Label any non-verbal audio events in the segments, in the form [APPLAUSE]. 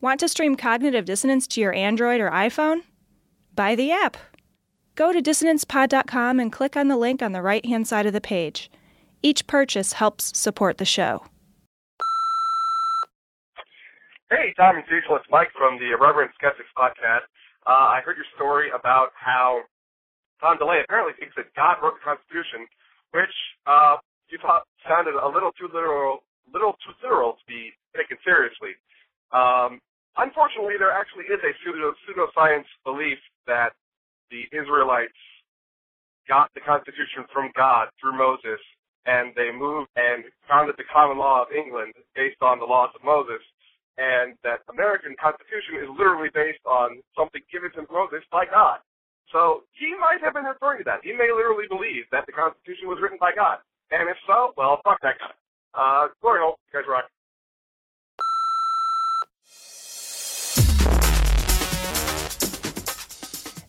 Want to stream Cognitive Dissonance to your Android or iPhone? Buy the app. Go to dissonancepod.com and click on the link on the right hand side of the page. Each purchase helps support the show. Hey, Tom and Cecil, it's Mike from the Irreverent Skeptics podcast. Uh, I heard your story about how Tom DeLay apparently thinks that God wrote the Constitution, which uh, you thought sounded a little too literal, little too literal to be taken seriously. Um, unfortunately, there actually is a pseudo pseudoscience belief that the Israelites got the Constitution from God through Moses, and they moved and founded the common law of England based on the laws of Moses and that American Constitution is literally based on something given to Moses by God. So he might have been referring to that. He may literally believe that the Constitution was written by God. And if so, well, fuck that guy. Uh, glory hole. You guys rock.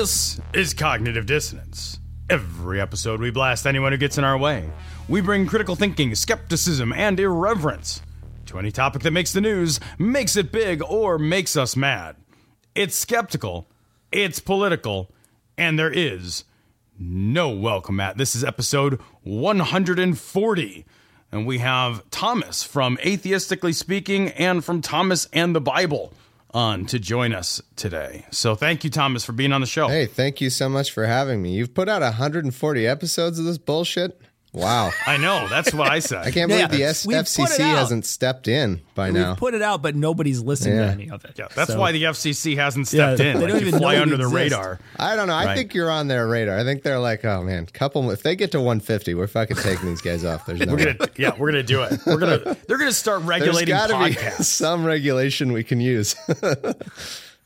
This is Cognitive Dissonance. Every episode, we blast anyone who gets in our way. We bring critical thinking, skepticism, and irreverence to any topic that makes the news, makes it big, or makes us mad. It's skeptical, it's political, and there is no welcome at. This is episode 140. And we have Thomas from Atheistically Speaking and from Thomas and the Bible on to join us today. So thank you, Thomas, for being on the show. Hey, thank you so much for having me. You've put out 140 episodes of this bullshit. Wow. I know. That's what I said. [LAUGHS] I can't Yeah, believe the S- we've put it FCC hasn't stepped in by now. We've put it out, but nobody's listening Yeah. to any of it. Yeah, that's So- why the FCC hasn't stepped Yeah, in. they Like, don't you even fly under we the exist. radar. I don't know. I Right. think you're on their radar. I think they're like, oh man, couple. If they get to 150, we're fucking taking these guys off. There's no. We're gonna, yeah, we're gonna do it. We're gonna, they're gonna start There's regulating got to be podcasts. some regulation we can use. [LAUGHS]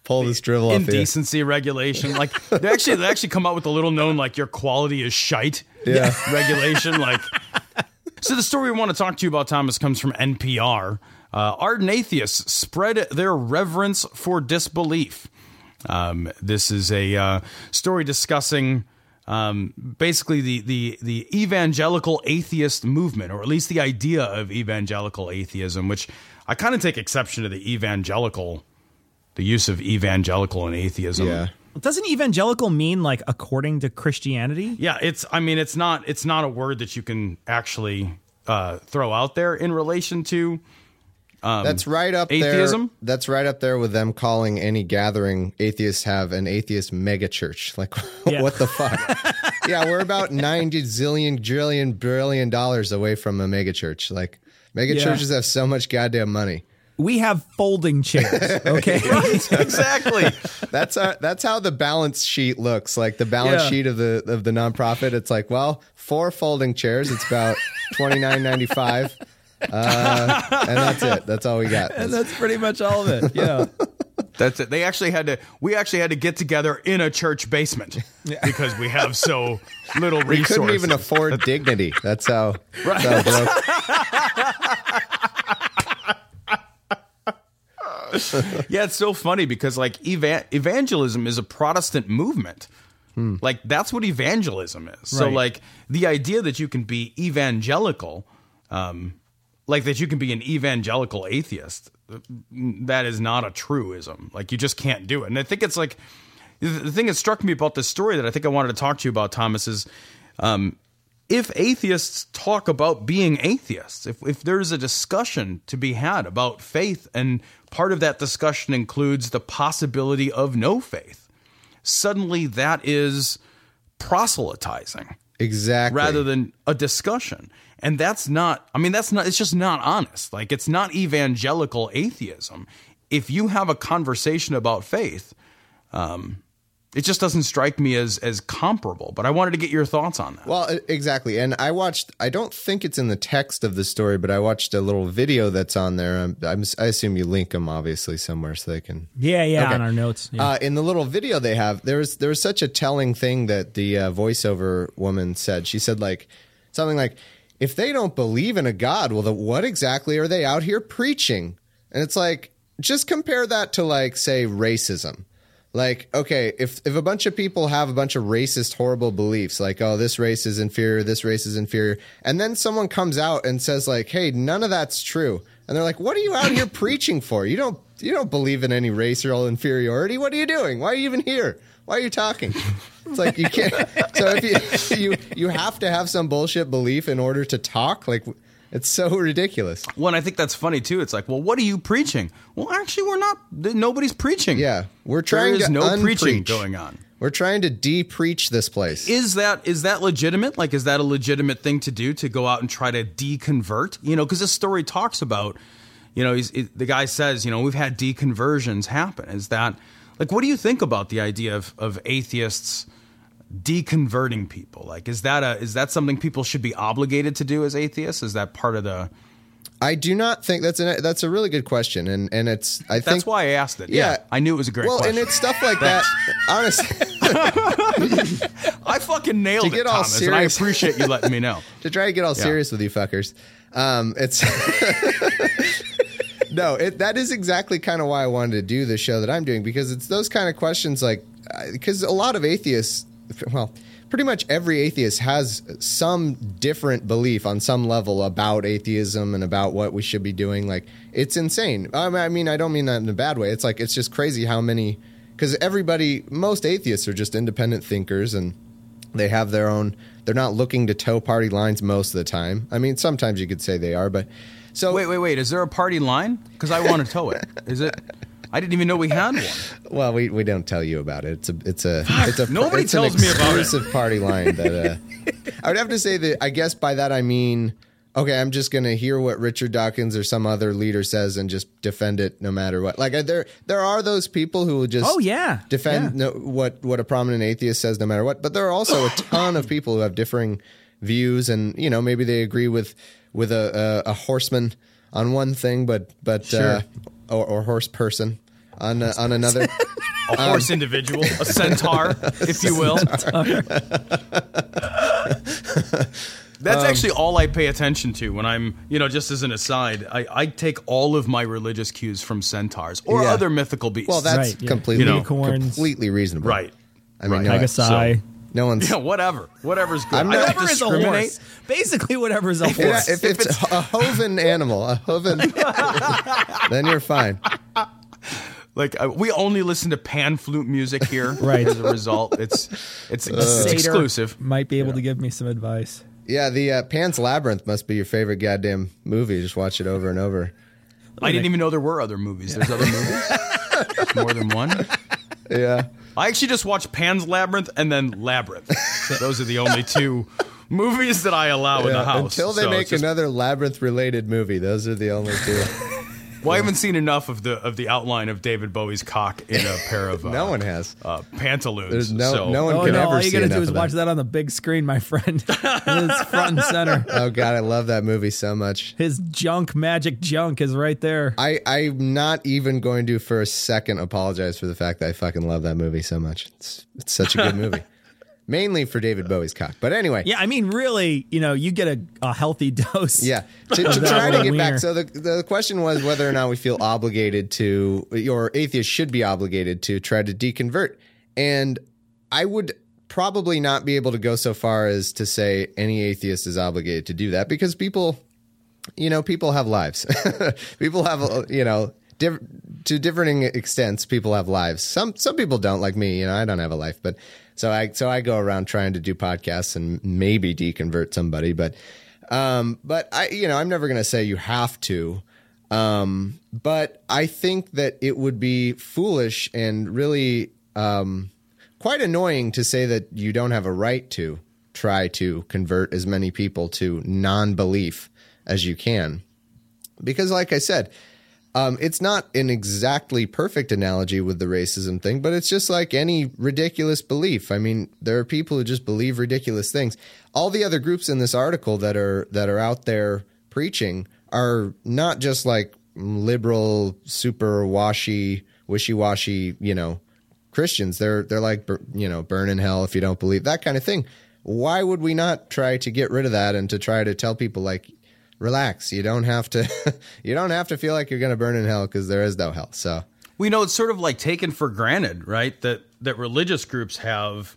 Pull this drivel off. Indecency regulation, like they actually they actually come out with a little known like your quality is shite. Yeah. [LAUGHS] regulation. Like, so the story we want to talk to you about, Thomas, comes from NPR. Uh, ardent atheists spread their reverence for disbelief. Um, this is a uh, story discussing um, basically the, the the evangelical atheist movement, or at least the idea of evangelical atheism, which I kind of take exception to the evangelical, the use of evangelical and atheism. Yeah. Doesn't evangelical mean like according to Christianity? Yeah, it's. I mean, it's not. It's not a word that you can actually uh, throw out there in relation to. That's right up atheism? there. That's right up there with them calling any gathering atheists have an atheist megachurch. [LAUGHS] Like, Yeah. what the fuck? [LAUGHS] yeah, we're about 90 zillion, trillion, billion dollars away from a megachurch. Like, megachurches have so much goddamn money. We have folding chairs. [LAUGHS] Okay. exactly. That's our, that's how the balance sheet looks. Like the balance Yeah. sheet of the of the nonprofit. It's like, well, four folding chairs. It's about twenty nine ninety five, uh, and that's it. That's all we got. and that's pretty much all of it. Yeah. [LAUGHS] That's it. They actually had to. We actually had to get together in a church basement because we have so [LAUGHS] little we resources. We couldn't even afford dignity. That's how. That's how broke. [LAUGHS] Yeah, it's so funny because like eva- evangelism is a Protestant movement. Like that's what evangelism is. So like the idea that you can be evangelical, um, like that you can be an evangelical atheist, that is not a truism. Like you just can't do it. And I think it's like the the thing that struck me about this story that I think I wanted to talk to you about, Thomas, is um, if atheists talk about being atheists, if, if there's a discussion to be had about faith, and part of that discussion includes the possibility of no faith, suddenly that is proselytizing Exactly. rather than a discussion. And that's not, I mean, that's not, it's just not honest. Like, it's not evangelical atheism. If you have a conversation about faith, um, it just doesn't strike me as as comparable. But I wanted to get your thoughts on that. Well, exactly. And I watched, I don't think it's in the text of the story, but I watched a little video that's on there. I'm, I'm, I assume you link them obviously somewhere so they can. Yeah, yeah, Okay. on our notes. Yeah. Uh, in the little video they have, there was there was such a telling thing that the uh, voiceover woman said. She said like something like, "If they don't believe in a god, well, then what exactly are they out here preaching?" And it's like, just compare that to like say racism. Like, okay, if if a bunch of people have a bunch of racist, horrible beliefs, like, oh, this race is inferior, this race is inferior, and then someone comes out and says, like, hey, none of that's true, and they're like, what are you out here [LAUGHS] preaching for? You don't you don't believe in any racial inferiority. What are you doing? Why are you even here? Why are you talking? It's like you can't. [LAUGHS] So if you [LAUGHS] you you have to have some bullshit belief in order to talk, like. It's so ridiculous. One, I think that's funny too. It's like, well, what are you preaching? Well, actually, we're not. Nobody's preaching. Yeah, we're trying is to no preaching going on. We're trying to de-preach this place. Is that is that legitimate? Like, is that a legitimate thing to do to go out and try to deconvert? You know, because this story talks about, you know, he's, it, the guy says, you know, we've had deconversions happen. Is that like, what do you think about the idea of of atheists? Deconverting people? Like is that a is that something people should be obligated to do as atheists? Is that part of the I do not think that's a that's a really good question, and and it's I think that's why i asked it. Yeah, Yeah. i knew it was a great well, question. and it's stuff like that. Honestly, [LAUGHS] i fucking nailed To get it all thomas and i appreciate you letting me know. [LAUGHS] To try to get all serious with you fuckers, um, it's [LAUGHS] no, it that is exactly kind of why I wanted to do the show that I'm doing because it's those kind of questions like because a lot of atheists, well. Pretty much every atheist has some different belief on some level about atheism and about what we should be doing. Like it's insane. I mean, I don't mean that in a bad way. It's like it's just crazy how many because everybody, most atheists are just independent thinkers and they have their own. They're not looking to toe party lines most of the time. I mean, sometimes you could say they are, but so wait wait wait is there a party line because i want to tow it is it i didn't even know we had one [LAUGHS] Well, we, we don't tell you about it. It's a it's a it's a Nobody it's tells me about it. party line that uh, [LAUGHS] I would have to say that I guess by that I mean okay, I'm just gonna hear what Richard Dawkins or some other leader says and just defend it no matter what. Like there there are those people who will just Oh, yeah. defend no, what what a prominent atheist says no matter what. But there are also a [LAUGHS] ton of people who have differing views and you know maybe they agree with with a a, a horseman on one thing, but but uh, or, or horse person on uh, on another. [LAUGHS] a horse individual a centaur [LAUGHS] if you will [LAUGHS] That's Um, actually all I pay attention to when I'm, you know, just as an aside, I, I take all of my religious cues from centaurs or Yeah. other mythical beasts. Well, that's Right, yeah. completely You know, completely reasonable. right. I mean, Right. no, Pegasai. no one's. Yeah, whatever. Whatever's good. I'm I not- Whatever is a discriminate. horse. Basically, whatever's a Yeah, horse. if it's a hoven animal, a hoven, then you're fine. Like uh, we only listen to pan flute music here. [LAUGHS] Right. As a result, it's it's, it's exclusive. Might be able to give me some advice. Yeah, the uh, Pan's Labyrinth must be your favorite goddamn movie. Just watch it over and over. I didn't even know there were other movies. There's other movies. [LAUGHS] More than one. Yeah. I actually just watched Pan's Labyrinth and then Labyrinth. [LAUGHS] Those are the only two movies that I allow in the house. Until they So make just- another labyrinth related movie, those are the only two. Well, I haven't seen enough of the of the outline of David Bowie's cock in a pair of [LAUGHS] uh, no one has. uh, pantaloons. There's no so- no one Oh can no! ever All you see gotta do is watch that. that on the big screen, my friend. [LAUGHS] it's front and center. [LAUGHS] Oh god, I love that movie so much. His junk, magic junk, is right there. I I'm not even going to for a second apologize for the fact that I fucking love that movie so much. It's it's such a good movie. Mainly for David Bowie's cock. But anyway, Yeah, I mean, really, you know, you get a, a healthy [LAUGHS] dose. Yeah. To, to try to get back, so the, the question was whether or not we feel obligated to, or atheists should be obligated to try to deconvert. And I would probably not be able to go so far as to say any atheist is obligated to do that because people, you know, people have lives. [LAUGHS] people have, you know, diff- to differing extents, people have lives. Some some people don't, like me. You know, I don't have a life, but so I so I go around trying to do podcasts and maybe deconvert somebody, but um, but I, you know, I'm never going to say you have to. Um, but I think that it would be foolish and really um, quite annoying to say that you don't have a right to try to convert as many people to non belief as you can. Because, like I said, Um, it's not an exactly perfect analogy with the racism thing, but it's just like any ridiculous belief. I mean, there are people who just believe ridiculous things. All the other groups in this article that are that are out there preaching are not just like liberal, super washy, wishy washy, you know, Christians. They're they're like you know, burn in hell if you don't believe that kind of thing. Why would we not try to get rid of that and to try to tell people like relax. You don't have to. [LAUGHS] you don't have to feel like you're going to burn in hell because there is no hell. So we know it's sort of like taken for granted, right? That that religious groups have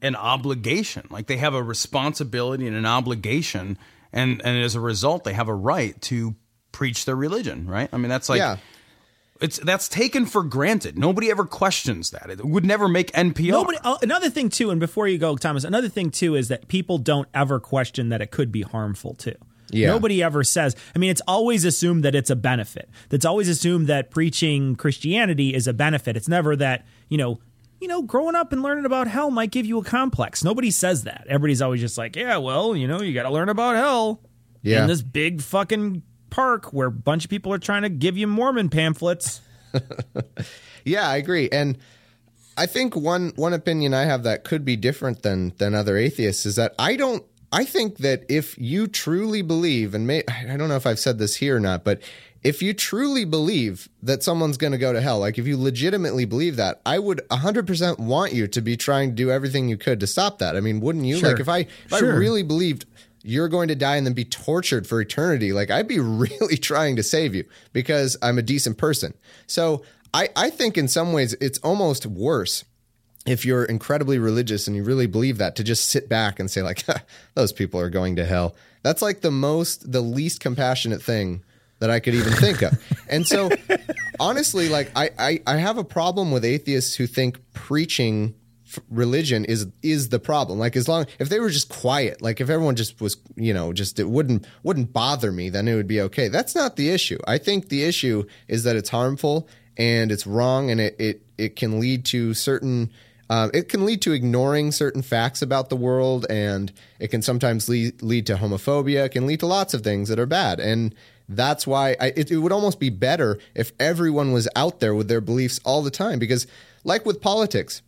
an obligation, like they have a responsibility and an obligation, and and as a result, they have a right to preach their religion, right? I mean, that's like. Yeah. It's that's taken for granted. Nobody ever questions that. It would never make NPR. Nobody. Uh, another thing too, and before you go, Thomas, another thing too is that people don't ever question that it could be harmful too. Yeah. Nobody ever says, I mean, it's always assumed that it's a benefit. That's always assumed that preaching Christianity is a benefit. It's never that, you know, you know, growing up and learning about hell might give you a complex. Nobody says that. Everybody's always just like, yeah, well, you know, you got to learn about hell yeah. in this big fucking park where a bunch of people are trying to give you Mormon pamphlets. [LAUGHS] yeah, I agree. And I think one one opinion I have that could be different than than other atheists is that I don't I think that if you truly believe, and may, I don't know if I've said this here or not, but if you truly believe that someone's going to go to hell, like if you legitimately believe that, I would 100% want you to be trying to do everything you could to stop that. I mean, wouldn't you? Sure. Like if I if sure. I really believed you're going to die and then be tortured for eternity, like I'd be [LAUGHS] really trying to save you because I'm a decent person. So I, I think in some ways it's almost worse if you're incredibly religious and you really believe that to just sit back and say like [LAUGHS] those people are going to hell. That's like the most the least compassionate thing that i could even think of. [LAUGHS] And so honestly like I, I i have a problem with atheists who think preaching religion is is the problem. Like as long if they were just quiet like if everyone just was you know just it wouldn't wouldn't bother me then it would be okay. That's not the issue. I think the issue is that it's harmful and it's wrong and it it, it can lead to certain um, it can lead to ignoring certain facts about the world, and it can sometimes lead, lead to homophobia. It can lead to lots of things that are bad. And that's why I, it, it would almost be better if everyone was out there with their beliefs all the time. Because, like with politics,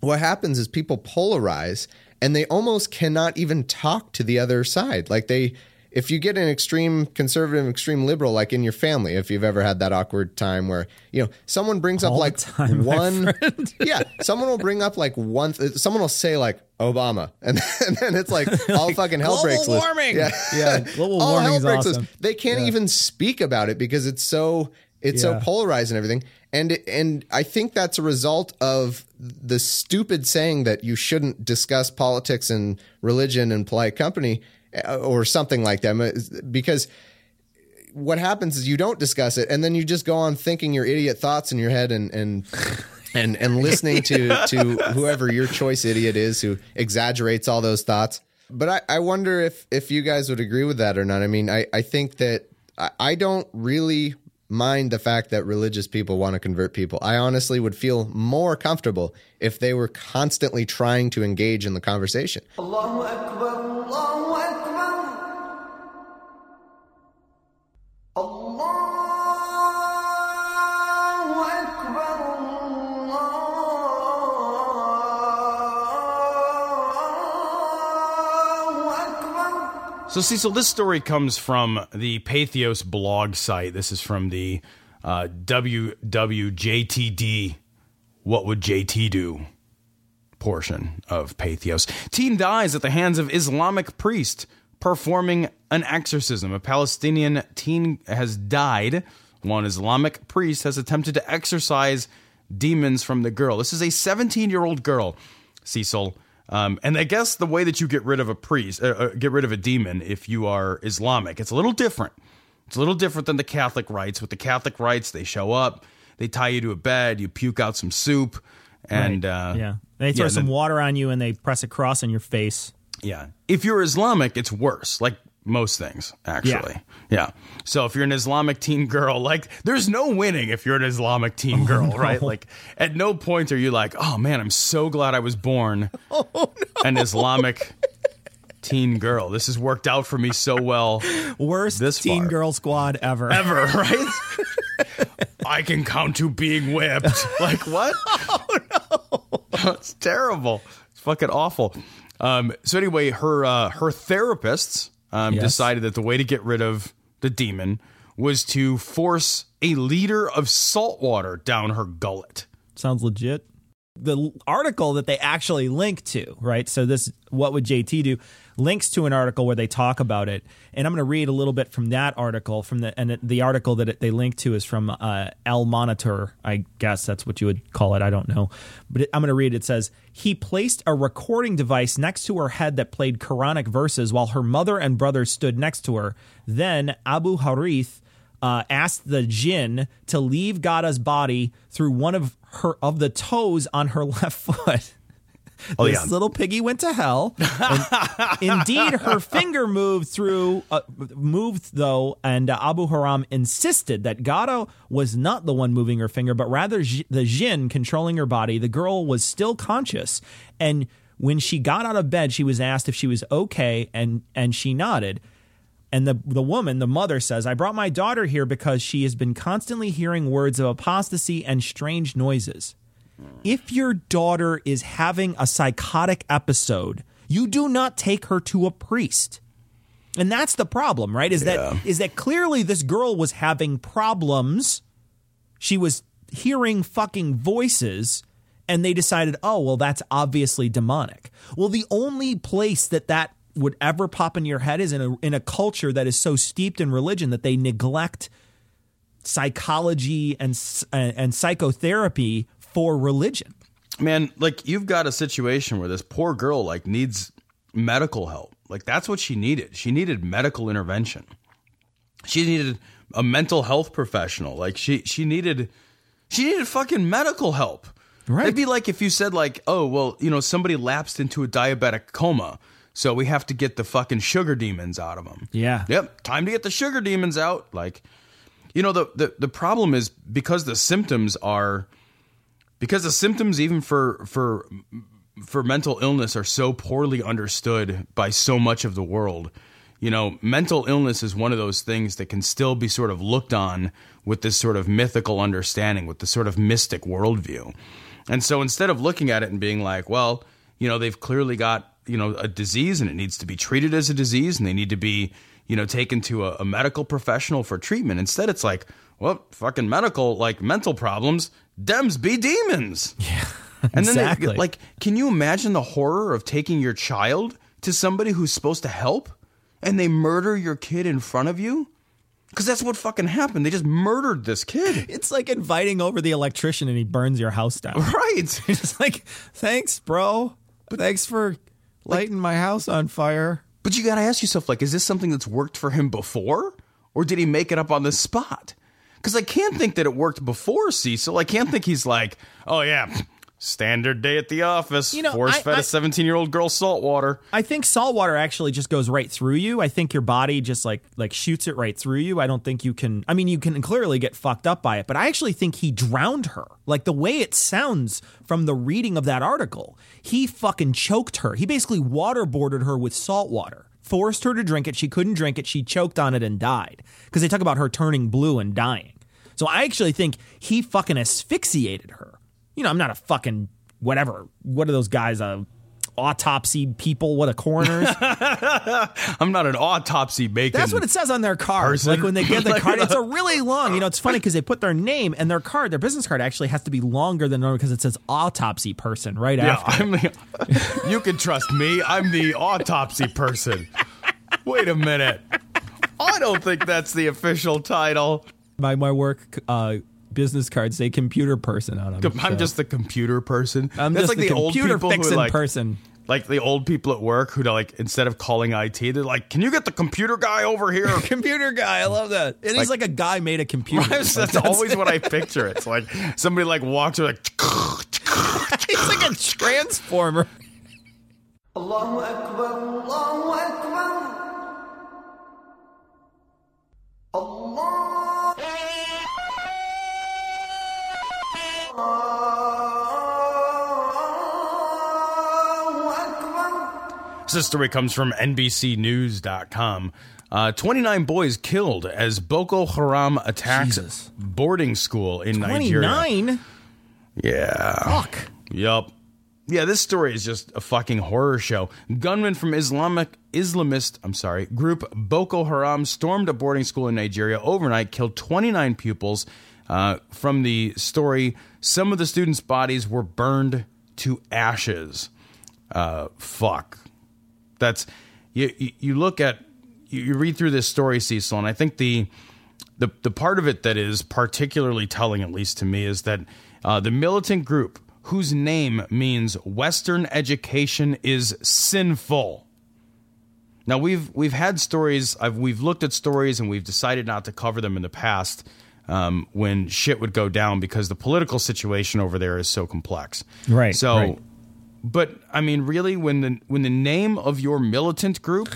what happens is people polarize and they almost cannot even talk to the other side. Like they, if you get an extreme conservative, extreme liberal, like in your family, if you've ever had that awkward time where you know someone brings All up like time, one, [LAUGHS] yeah, someone will bring up like one, someone will say like Obama, [LAUGHS] and, and then it's like all [LAUGHS] fucking hell breaks loose. warming. Yeah, Yeah, global all warming hell is breaks loose. awesome. They can't even speak about it because it's so it's so polarized and everything. And and I think that's a result of the stupid saying that you shouldn't discuss politics and religion and polite company uh, Uh, or something like that. Because what happens is you don't discuss it and then you just go on thinking your idiot thoughts in your head and and [LAUGHS] and and listening to to whoever your choice idiot is who exaggerates all those thoughts. But I, I wonder if if you guys would agree with that or not. I mean i i think that i, I don't really mind the fact that religious people want to convert people. I honestly would feel more comfortable if they were constantly trying to engage in the conversation. Allahu Akbar, Allahu Akbar. So, Cecil, this story comes from the Pathos blog site. This is from the uh, WWJTD, What Would JT Do portion of Pathos. Teen dies at the hands of Islamic priest performing an exorcism. A Palestinian teen has died. One Islamic priest has attempted to exorcise demons from the girl. This is a 17 year old girl, Cecil. Um, and I guess the way that you get rid of a priest, uh, uh, get rid of a demon, if you are Islamic, it's a little different. It's a little different than the Catholic rites. With the Catholic rites, they show up, they tie you to a bed, you puke out some soup, and uh, yeah, they throw yeah, some then- water on you and they press a cross on your face. yeah. If you're Islamic, it's worse. Like most things, actually. Yeah. So if you're an Islamic teen girl, like there's no winning if you're an Islamic teen girl, [LAUGHS] right? Like at no point are you like, oh man, I'm so glad I was born [LAUGHS] an Islamic teen girl. This has worked out for me so well Worst This teen far. girl squad ever. ever, [LAUGHS] right? I can count to being whipped. like what? Oh no, it's terrible. It's fucking awful. Um, so anyway, her uh, her therapists um, Yes. decided that the way to get rid of the demon was to force a liter of salt water down her gullet. Sounds legit. The article that they actually link to, right? So this what would JT do? Links to an article where they talk about it, and I'm going to read a little bit from that article. From the and the article that it, they link to is from uh, El Monitor. I guess that's what you would call it. I don't know, but it, I'm going to read. It says he placed a recording device next to her head that played Quranic verses while her mother and brother stood next to her. Then Abu Harith uh, asked the jinn to leave Gada's body through one of her of the toes on her [LAUGHS] left foot. Oh, this yeah. little piggy went to hell. [LAUGHS] Indeed, her finger moved through, uh, moved though, and uh, Abu Haram insisted that Gada was not the one moving her finger, but rather j- the jinn controlling her body. The girl was still conscious, and when she got out of bed, she was asked if she was okay, and and she nodded. And the the woman, the mother says, "I brought my daughter here because she has been constantly hearing words of apostasy and strange noises." If your daughter is having a psychotic episode, you do not take her to a priest. And that's the problem, right? Is that is that clearly this girl was having problems. She was hearing fucking voices and they decided, "Oh, well that's obviously demonic." Well, the only place that that would ever pop in your head is in a in a culture that is so steeped in religion that they neglect psychology and and, and psychotherapy for religion. man like you've got a situation where this poor girl like needs medical help. Like that's what she needed. She needed medical intervention. She needed a mental health professional. Like she she needed she needed fucking medical help. Right. it'd be like if you said like oh well you know somebody lapsed into a diabetic coma so we have to get the fucking sugar demons out of them Yeah. yep time to get the sugar demons out. Like you know the the, the problem is because the symptoms are because the symptoms even for for for mental illness are so poorly understood by so much of the world. You know mental illness is one of those things that can still be sort of looked on with this sort of mythical understanding with the sort of mystic worldview. And so instead of looking at it and being like well you know they've clearly got you know a disease and it needs to be treated as a disease and they need to be you know taken to a, a medical professional for treatment. Instead it's like well fucking medical like mental problems dems be demons [LAUGHS] yeah and then exactly. they, like can you imagine the horror of taking your child to somebody who's supposed to help and they murder your kid in front of you because that's what fucking happened they just murdered this kid [LAUGHS] It's like inviting over the electrician and he burns your house down. [LAUGHS] right It's like, thanks, bro. Thanks for lighting my house on fire. But you got to ask yourself, like, is this something that's worked for him before, or did he make it up on the spot? Because I can't think that it worked before Cecil. I can't think he's like, oh yeah, standard day at the office. You know, force fed I- a seventeen-year-old girl salt water. I think salt water actually just goes right through you. I think your body just like like shoots it right through you. I don't think you can. I mean, you can clearly get fucked up by it, but I actually think he drowned her. Like the way it sounds from the reading of that article, he fucking choked her. He basically waterboarded her with salt water. Forced her to drink it. She couldn't drink it. She choked on it and died. Because they talk about her turning blue and dying. So I actually think he fucking asphyxiated her. You know, I'm not a fucking whatever. What are those guys? Uh, autopsy people? What a coroners? [LAUGHS] I'm not an autopsy bacon. That's what it says on their card. Person. Like when they get the [LAUGHS] card, it's a really long. You know, it's funny because they put their name and their card, their business card actually has to be longer than normal because it says autopsy person right Yeah, after. I'm the, you can trust me. I'm the autopsy person. Wait a minute. I don't think that's the official title. My my work uh, business cards say computer person on them. I'm so. just the computer person. I'm that's just like the the, old computer people fixing like, person. Like the old people at work who like instead of calling IT, they're like, "Can you get the computer guy over here?" [LAUGHS] Computer guy, I love that. And he's like a guy made a [LAUGHS] computer. that's, Like, always what I [LAUGHS] picture. It's like somebody like walks or like. he's like a transformer. Allahu Akbar, Allahu Akbar. Allah. This story comes from NBCNews.com. Uh, 29 boys killed as Boko Haram attacks Jesus. boarding school in Nigeria. 29? Yeah. Fuck. Yup. Yeah, this story is just a fucking horror show. Gunmen from Islamic Islamist, I'm sorry, group Boko Haram stormed a boarding school in Nigeria overnight, killed 29 pupils. Uh, from the story, some of the students' bodies were burned to ashes. Uh, fuck. That's you. You, look at you, you read through this story, Cecil, and I think the the the part of it that is particularly telling, at least to me, is that uh, the militant group whose name means Western education is sinful. Now we've we've had stories. I've, we've looked at stories and we've decided not to cover them in the past um, when shit would go down because the political situation over there is so complex. Right, So, right. but I mean, really, when the when the name of your militant group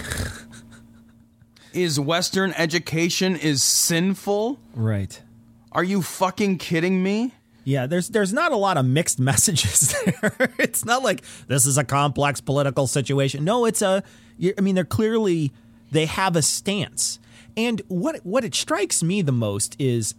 is Western education is sinful, Right. are you fucking kidding me? Yeah, there's there's not a lot of mixed [LAUGHS] messages there. it's not like this is a complex political situation. No, it's a I mean, they're clearly they have a stance, and what what it strikes me the most is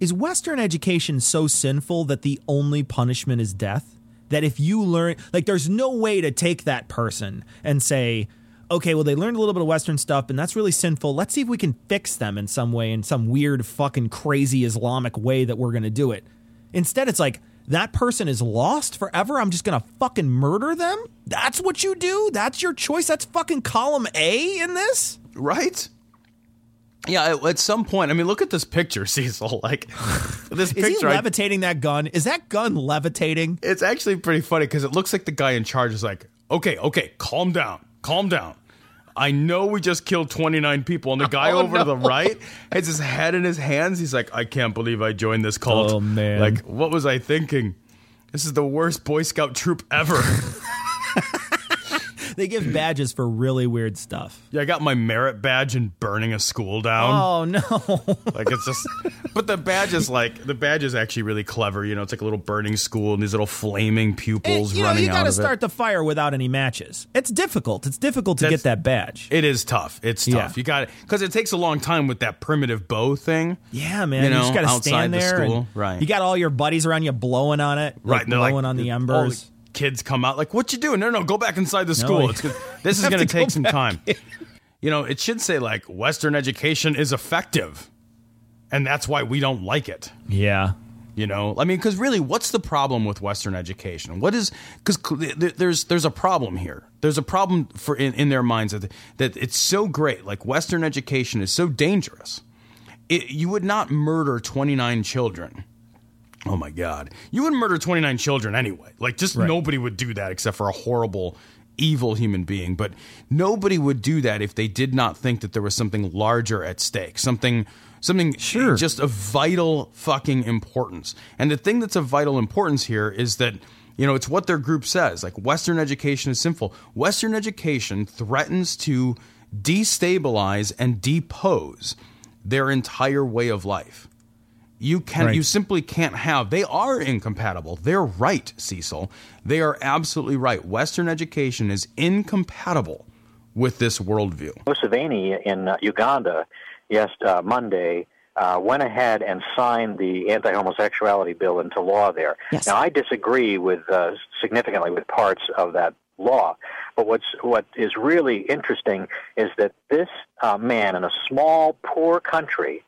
is Western education so sinful that the only punishment is death. That if you learn, like, there's no way to take that person and say, okay, well, they learned a little bit of Western stuff, and that's really sinful. Let's see if we can fix them in some way, in some weird, fucking crazy Islamic way that we're going to do it. Instead, it's like, that person is lost forever. I'm just going to fucking murder them? That's what you do? That's your choice? That's fucking column A in this? Right? Yeah, at- some point, I mean, look at this picture, [LAUGHS] Cecil. Like this picture, Is he picture, I- levitating that gun? Is that gun levitating? it's actually pretty funny because it looks like the guy in charge is like, okay, okay, calm down, calm down. I know we just killed 29 people, and the [LAUGHS] guy Oh, over to the right has his head in his hands. He's like, I can't believe I joined this cult. Oh, man. Like, what was I thinking? This is the worst Boy Scout troop ever. [LAUGHS] [LAUGHS] They give [CLEARS THROAT] badges for really weird stuff. yeah, I got my merit badge in burning a school down. Oh, no. [LAUGHS] Like it's just, but the badge is like the badge is actually really clever. You know, it's like a little burning school and these little flaming pupils you know, running you got to start it. the fire without any matches. It's difficult. It's difficult to That's- get that badge. It is tough. It's Yeah. tough. You got it because it takes a long time with that primitive bow thing. Yeah, man. You You, just got to stand the there. and Right. You got all your buddies around you blowing on it. Right. Like, and blowing like, on the embers. Kids come out like, "What you doing?" No, no, go back inside the school. you it's. [LAUGHS] This is going to take some time. You know, it should say like Western education is effective, and that's why we don't like it. yeah. You know, I mean, because really, what's the problem with Western education? What is because there's there's a problem here. There's a problem for in, in their minds that that it's so great. Like Western education is so dangerous. It, you would not murder 29 children. Oh my God, you would murder 29 children anyway. Like just nobody would do that except for a horrible. Evil human being, but nobody would do that if they did not think that there was something larger at stake, something, something Sure. just of vital fucking importance. And the thing that's of vital importance here is that, you know, it's what their group says. Like, Western education is sinful. Western education threatens to destabilize and depose their entire way of life. You can Right. you simply can't have. They are incompatible. They're right, Cecil. They are absolutely right. Western education is incompatible with this worldview. Museveni in uh, Uganda, yes, uh, Monday, uh, went ahead and signed the anti-homosexuality bill into law there. Yes. Now, I disagree with uh, significantly with parts of that law, but what's what is really interesting is that this uh, man in a small, poor country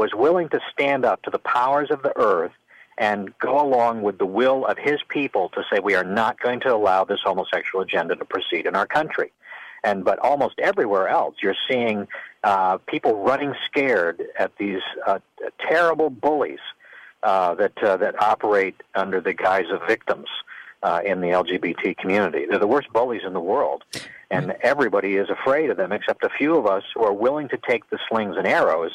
was willing to stand up to the powers of the earth and go along with the will of his people to say we are not going to allow this homosexual agenda to proceed in our country. And but almost everywhere else, you're seeing uh, people running scared at these uh, terrible bullies uh, that uh, that operate under the guise of victims uh, in the LGBT community. They're the worst bullies in the world, and everybody is afraid of them, except a few of us who are willing to take the slings and arrows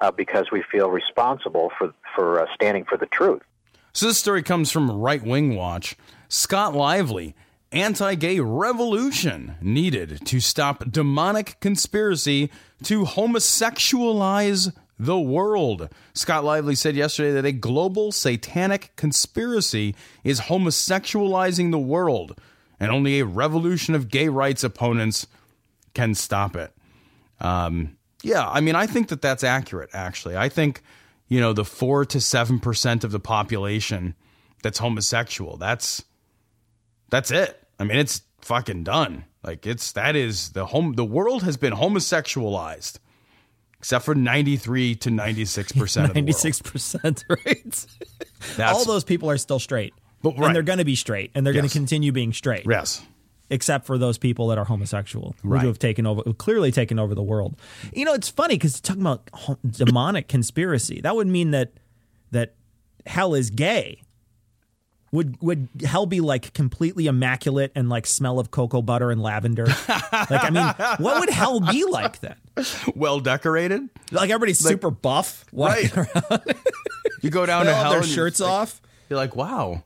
uh, because we feel responsible for for uh, standing for the truth. So this story comes from Right Wing Watch. Scott Lively, anti-gay revolution needed to stop demonic conspiracy to homosexualize the world. Scott Lively said yesterday that a global satanic conspiracy is homosexualizing the world. and only a revolution of gay rights opponents can stop it. Um, yeah, I mean, I think that that's accurate. Actually, I think you know the four to seven percent of the population that's homosexual. That's that's it. I mean, it's fucking done. Like it's that is the home. The world has been homosexualized, except for ninety three to ninety six percent. [LAUGHS] Ninety six percent, [LAUGHS] right? All those people are still straight, But- right. and they're going to be straight, and they're going to continue being straight. Yes. Except for those people that are homosexual Right. who have taken over, clearly taken over the world. You know, it's funny because talking about demonic conspiracy, that would mean that that hell is gay. Would would hell be like completely immaculate and like smell of cocoa butter and lavender? [LAUGHS] like, I mean, what would hell be like then? Well decorated. Like everybody's super buff, Right. around, [LAUGHS] You go down to hell their and you're shirts like- off. You're like, wow.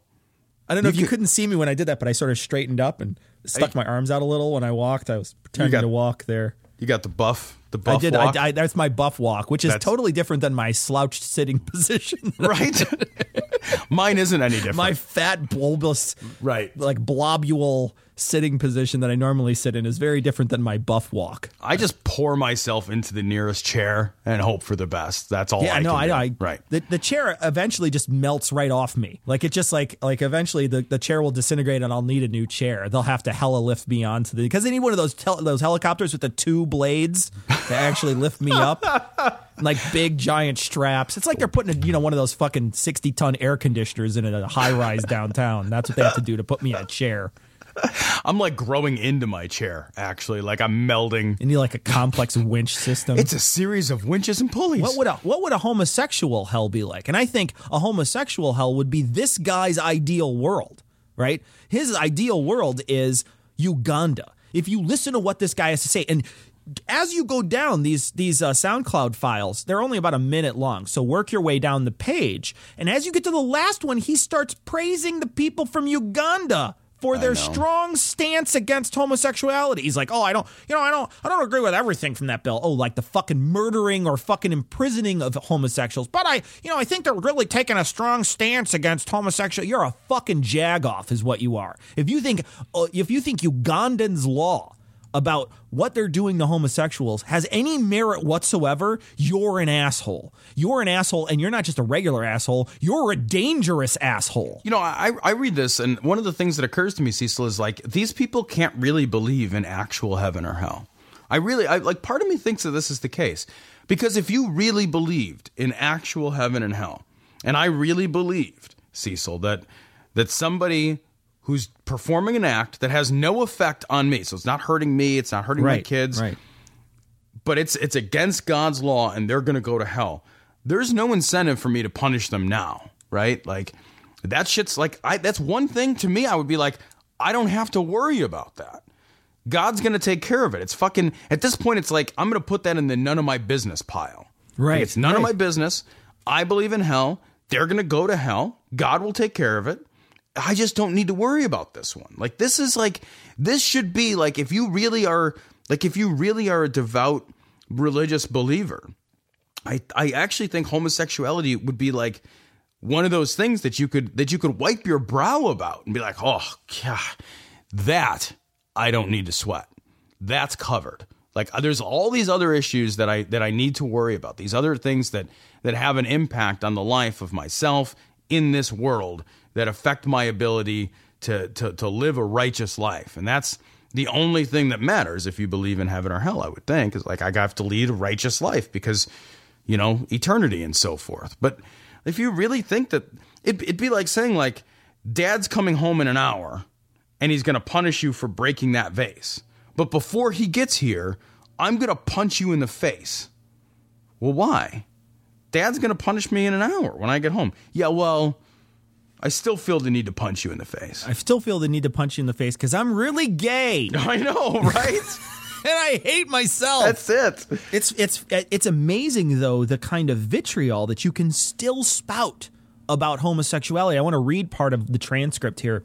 I don't know You if you could- couldn't see me when I did that, but I sort of straightened up and stuck my arms out a little when I walked. I was pretending got- to walk there. You got the buff. The buff I did. walk. I, I, that's my buff walk, which is That's- totally different than my slouched sitting [LAUGHS] position. [LAUGHS] right. [LAUGHS] Mine isn't any different. my fat, bulbous, Right. like blobule sitting position that I normally sit in is very different than my buff walk. I just pour myself into the nearest chair and hope for the best. That's all. Yeah, I no, can I, do. I right. The, the chair eventually just melts right off me. Like it just like like eventually the, the chair will disintegrate and I'll need a new chair. They'll have to hella lift me onto the because they need one of those tel- those helicopters with the two blades to actually lift me up. [LAUGHS] like big giant straps. It's like they're putting a, you know one of those fucking sixty ton air conditioners in a high rise downtown. That's what they have to do to put me in a chair. [LAUGHS] I'm like growing into my chair. Actually, like I'm melding. You need like a complex winch system. It's a series of winches and pulleys. What would a what would a homosexual hell be like? And I think a homosexual hell would be this guy's ideal world, right? His ideal world is Uganda. If you listen to what this guy has to say, and as you go down these these uh, SoundCloud files, they're only about a minute long. So work your way down the page, and as you get to the last one, he starts praising the people from Uganda for their strong stance against homosexuality. He's like, "Oh, I don't, you know, I don't, I don't agree with everything from that bill. Oh, like the fucking murdering or fucking imprisoning of homosexuals. But I, you know, I think they're really taking a strong stance against homosexual. You're a fucking jagoff, is what you are. If you think, uh, if you think Ugandans' law." About what they're doing to homosexuals has any merit whatsoever, you're an asshole. You're an asshole, and you're not just a regular asshole, you're a dangerous asshole. You know, I I read this, and one of the things that occurs to me, Cecil, is like these people can't really believe in actual heaven or hell. I really, I like. Part of me thinks that this is the case because if you really believed in actual heaven and hell, and I really believed, Cecil, that that somebody who's performing an act that has no effect on me, so it's not hurting me, it's not hurting my kids, Right. but it's it's against God's law and they're going to go to hell. There's no incentive for me to punish them now, right? Like that shit's like I that's one thing to me I would be like I don't have to worry about that. God's going to take care of it. It's fucking at this point it's like I'm going to put that in the none of my business pile. Right, Like, it's none of my business. I believe in hell. They're going to go to hell. God will take care of it. I just don't need to worry about this one. Like this is like this should be like if you really are like if you really are a devout religious believer, I I actually think homosexuality would be like one of those things that you could that you could wipe your brow about and be like, "Oh, God, that I don't need to sweat. That's covered." Like uh, there's all these other issues that I that I need to worry about. These other things that that have an impact on the life of myself in this world that affect my ability to to to live a righteous life. And that's the only thing that matters if you believe in heaven or hell, I would think, is like I have to lead a righteous life because, you know, eternity and so forth. But if you really think that it, it'd be like saying like, dad's coming home in an hour and he's going to punish you for breaking that vase. But before he gets here, I'm going to punch you in the face. Well, why? Dad's going to punish me in an hour when I get home. Yeah, well, I still feel the need to punch you in the face. I still feel the need to punch you in the face because I'm really gay [LAUGHS] I know, right? [LAUGHS] And I hate myself. That's it. It's it's it's amazing though the kind of vitriol that you can still spout about homosexuality. I want to read part of the transcript here.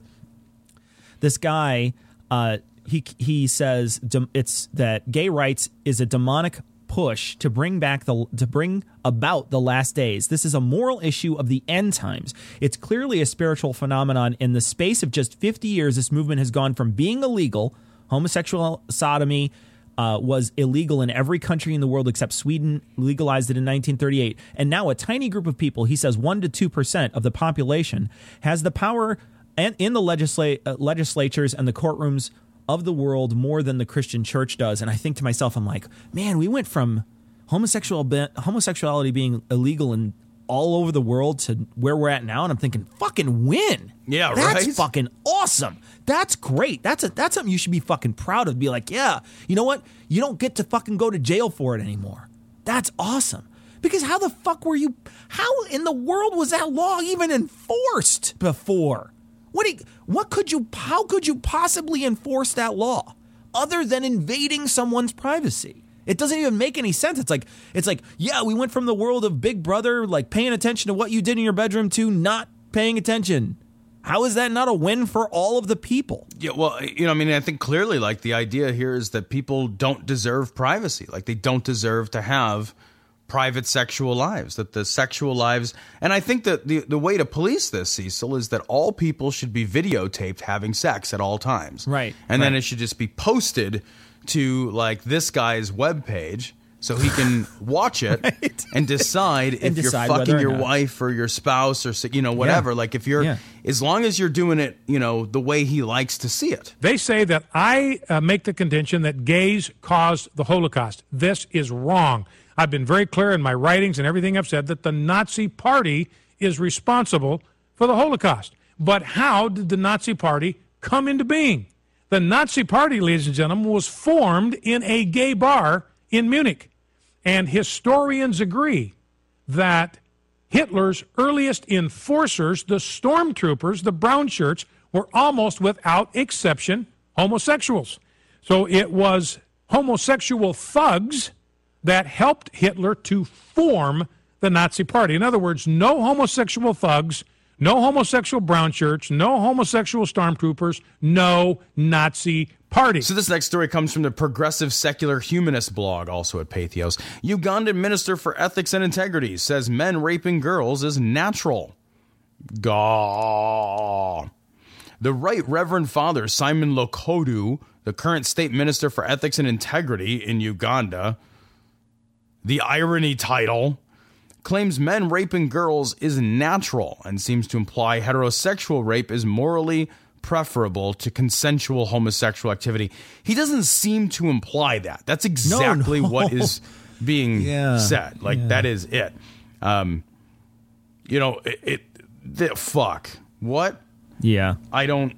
This guy, uh, he he says it's that gay rights is a demonic push to bring back the to bring about the last days. This is a moral issue of the end times. It's clearly a spiritual phenomenon. In the space of just 50 years, this movement has gone from being illegal, homosexual sodomy uh, was illegal in every country in the world except Sweden, legalized it in 1938, and now a tiny group of people, he says, one to two percent of the population, has the power and in the legisla- uh, legislatures and the courtrooms of the world more than the Christian church does. And I think to myself, I'm like, man, we went from homosexual homosexuality being illegal in all over the world to where we're at now, and I'm thinking, fucking win. Yeah, that's right? fucking awesome. That's great. That's a that's something you should be fucking proud of. Be like, yeah, you know what? You don't get to fucking go to jail for it anymore. That's awesome. Because how the fuck were you? How in the world was that law even enforced before? What you, what could you? How could you possibly enforce that law other than invading someone's privacy? It doesn't even make any sense. It's like it's like yeah, we went from the world of Big Brother, like paying attention to what you did in your bedroom, to not paying attention. How is that not a win for all of the people? Yeah, well, you know, I mean, I think clearly, like, the idea here is that people don't deserve privacy. Like, they don't deserve to have private sexual lives, that the sexual lives. And I think that the, the way to police this, Cecil, is that all people should be videotaped having sex at all times. Right, And then it should just be posted to, like, this guy's webpage. So he can [LAUGHS] watch it Right. and decide if decide you're fucking your not. wife or your spouse or you know whatever. Like if you're, Yeah. as long as you're doing it, you know the way he likes to see it. They say that I uh, make the contention that gays caused the Holocaust. This is wrong. I've been very clear in my writings and everything I've said that the Nazi Party is responsible for the Holocaust. But how did the Nazi Party come into being? The Nazi Party, ladies and gentlemen, was formed in a gay bar in Munich. And historians agree that Hitler's earliest enforcers, the stormtroopers, the brown shirts, were almost without exception homosexuals. So it was homosexual thugs that helped Hitler to form the Nazi Party. In other words, no homosexual thugs, no homosexual brown shirts, no homosexual stormtroopers, no Nazi Party. So this next story comes from the Progressive Secular Humanist blog, also at Patheos. Ugandan Minister for Ethics and Integrity says men raping girls is natural. Gaw. The Right Reverend Father Simon Lokodo, the current state minister for ethics and integrity in Uganda, the irony title, claims men raping girls is natural and seems to imply heterosexual rape is morally preferable to consensual homosexual activity. He doesn't seem to imply that. That's exactly no. what is [LAUGHS] being Yeah, said. Like that is it. Um, you know, it, it the, fuck. What? Yeah. I don't.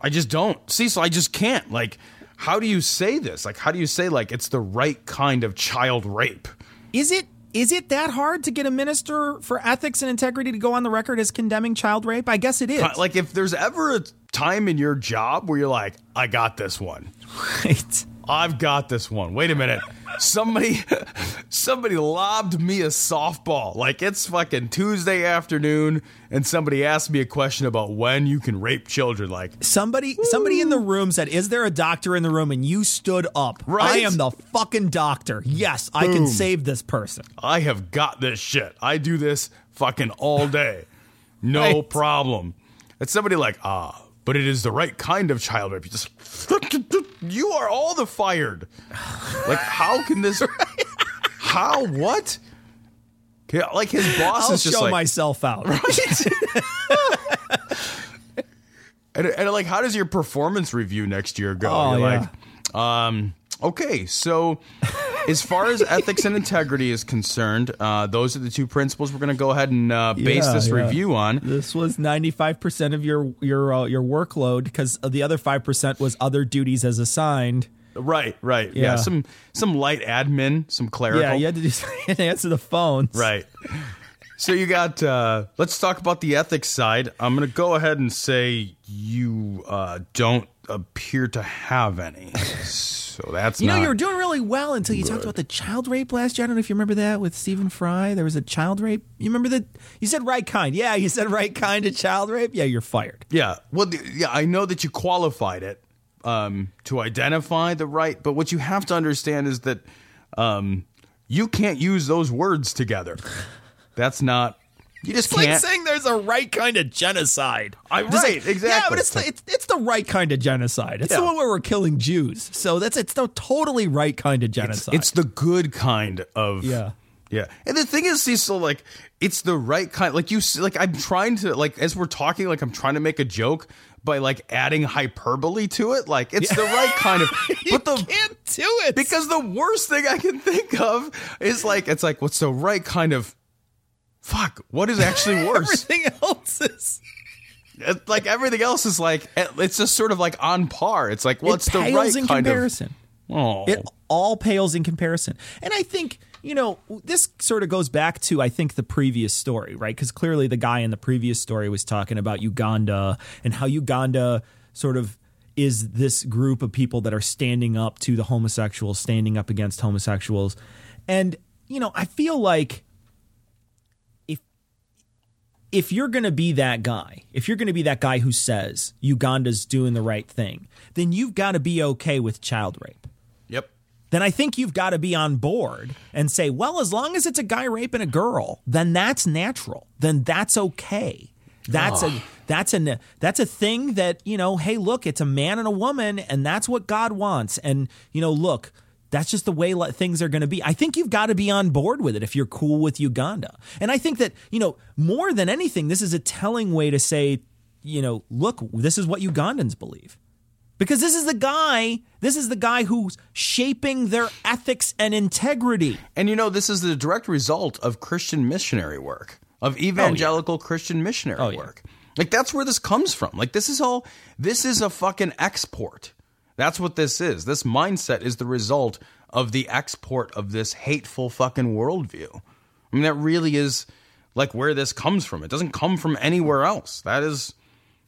I just don't. Cecil, I just can't. Like, how do you say this? Like, how do you say like it's the right kind of child rape? Is it is it that hard to get a minister for ethics and integrity to go on the record as condemning child rape? I guess it is. Like, if there's ever a time in your job where you're like, I got this one. [LAUGHS] Right. I've got this one. Wait a minute. Somebody [LAUGHS] somebody lobbed me a softball. Like it's fucking Tuesday afternoon and somebody asked me a question about when you can rape children like Somebody somebody in the room said, "Is there a doctor in the room?" and you stood up. Right? I am the fucking doctor. Yes, I can save this person. I have got this shit. I do this fucking all day. No Right. problem. It's somebody like, ah, but it is the right kind of child rape. You just you are all the fired. Like, how can this [LAUGHS] how what? Like his boss I'll is just show like myself out. [LAUGHS] [LAUGHS] And, and like, how does your performance review next year go? Oh, You're yeah. like, um, okay, so as far as [LAUGHS] ethics and integrity is concerned, uh, those are the two principles we're going to go ahead and uh, base Yeah, this yeah. review on. This was ninety five percent of your your uh, your workload because the other five percent was other duties as assigned. Right, right, yeah. Yeah. Some some light admin, some clerical. Yeah, you had to do [LAUGHS] answer the phones. Right. So you got. Uh, let's talk about the ethics side. I'm going to go ahead and say you uh, don't appear to have any. So that's You know, you were doing really well until you talked about the child rape last year. I don't know if you remember that with Stephen Fry. There was a child rape. You remember that? You said right kind. Yeah, you said right kind of child rape. Yeah, you're fired. Yeah. Well, yeah, I know that you qualified it um, to identify the right, but what you have to understand is that um, you can't use those words together. That's not. You just It's like can't. saying there's a right kind of genocide. I- Just right, like- exactly. Yeah, but it's the, it's, it's the right kind of genocide. It's Yeah. the one where we're killing Jews. So that's it's the totally right kind of genocide. it's the good kind of. Yeah. Yeah. And the thing is, Cecil, like, it's the right kind. Like, you, like, I'm trying to, like, as we're talking, like, I'm trying to make a joke by, like, adding hyperbole to it. Like, it's the right [LAUGHS] kind of. But the. can't do it Because the worst thing I can think of is, like, it's like, what's the right kind of. Fuck, what is actually [LAUGHS] worse? everything else is. Like everything else is like eh, it's just sort of like on par. It's like well, it it's the right in kind comparison. of. Oh, It all pales in comparison. And I think, you know, this sort of goes back to, I think, the previous story, right? Because clearly the guy in the previous story was talking about Uganda and how Uganda sort of is this group of people that are standing up to the homosexuals, standing up against homosexuals. And, you know, I feel like if you're going to be that guy, if you're going to be that guy who says Uganda's doing the right thing, then you've got to be okay with child rape. yep. Then I think you've got to be on board and say, well, as long as it's a guy raping a girl, then that's natural. Then that's okay. That's a that's a that's a thing that you know. Hey, look, it's a man and a woman, and that's what God wants. And you know, look, that's just the way things are going to be. I think you've got to be on board with it if you're cool with Uganda. And I think that you know more than anything, this is a telling way to say, you know, look, this is what Ugandans believe because this is the guy this is the guy who's shaping their ethics and integrity And you know, this is the direct result of Christian missionary work, of evangelical oh, Christian missionary Oh, yeah. work. Like that's where this comes from. Like this is all. This is a fucking export. That's what this is. This mindset is the result of the export of this hateful fucking worldview. I mean, that really is like where this comes from. It doesn't come from anywhere else. That is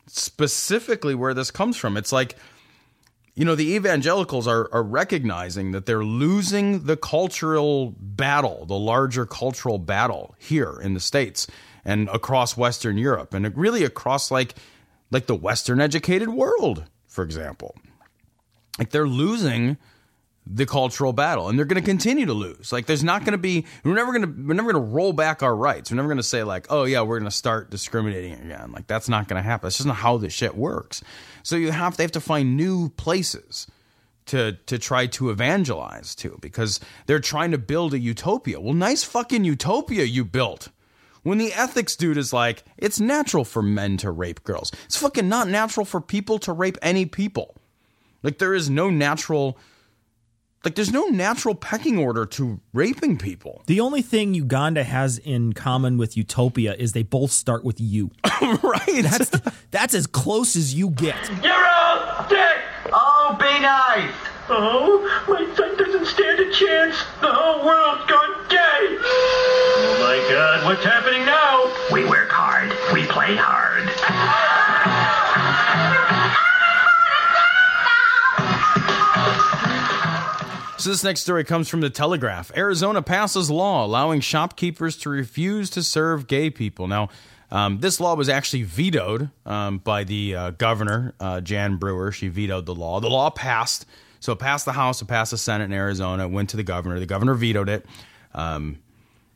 specifically where this comes from. It's like you know, the evangelicals are, are recognizing that they're losing the cultural battle, the larger cultural battle here in the States and across Western Europe and really across like like the Western educated world, for example. Like they're losing the cultural battle and they're going to continue to lose. Like there's not going to be we're never going to we're never going to roll back our rights. We're never going to say like oh yeah we're going to start discriminating again. Like that's not going to happen. That's just not how this shit works. So you have they have to find new places to to try to evangelize to because they're trying to build a utopia. Well nice fucking utopia you built. When the ethics dude is like it's natural for men to rape girls. It's fucking not natural for people to rape any people like there is no natural like there's no natural pecking order to raping people. the only thing uganda has in common with utopia is they both start with you [LAUGHS] right. that's that's as close as you get You're all dead! Oh, be nice! Oh, my son doesn't stand a chance. The whole world's gone gay. Oh my god, what's happening now? We work hard. We play hard. So this next story comes from the Telegraph. Arizona passes law allowing shopkeepers to refuse to serve gay people. Now, um, this law was actually vetoed um, by the uh, governor, uh, Jan Brewer. She vetoed the law. The law passed. So it passed the House, it passed the Senate in Arizona, it went to the governor. The governor vetoed it. Um,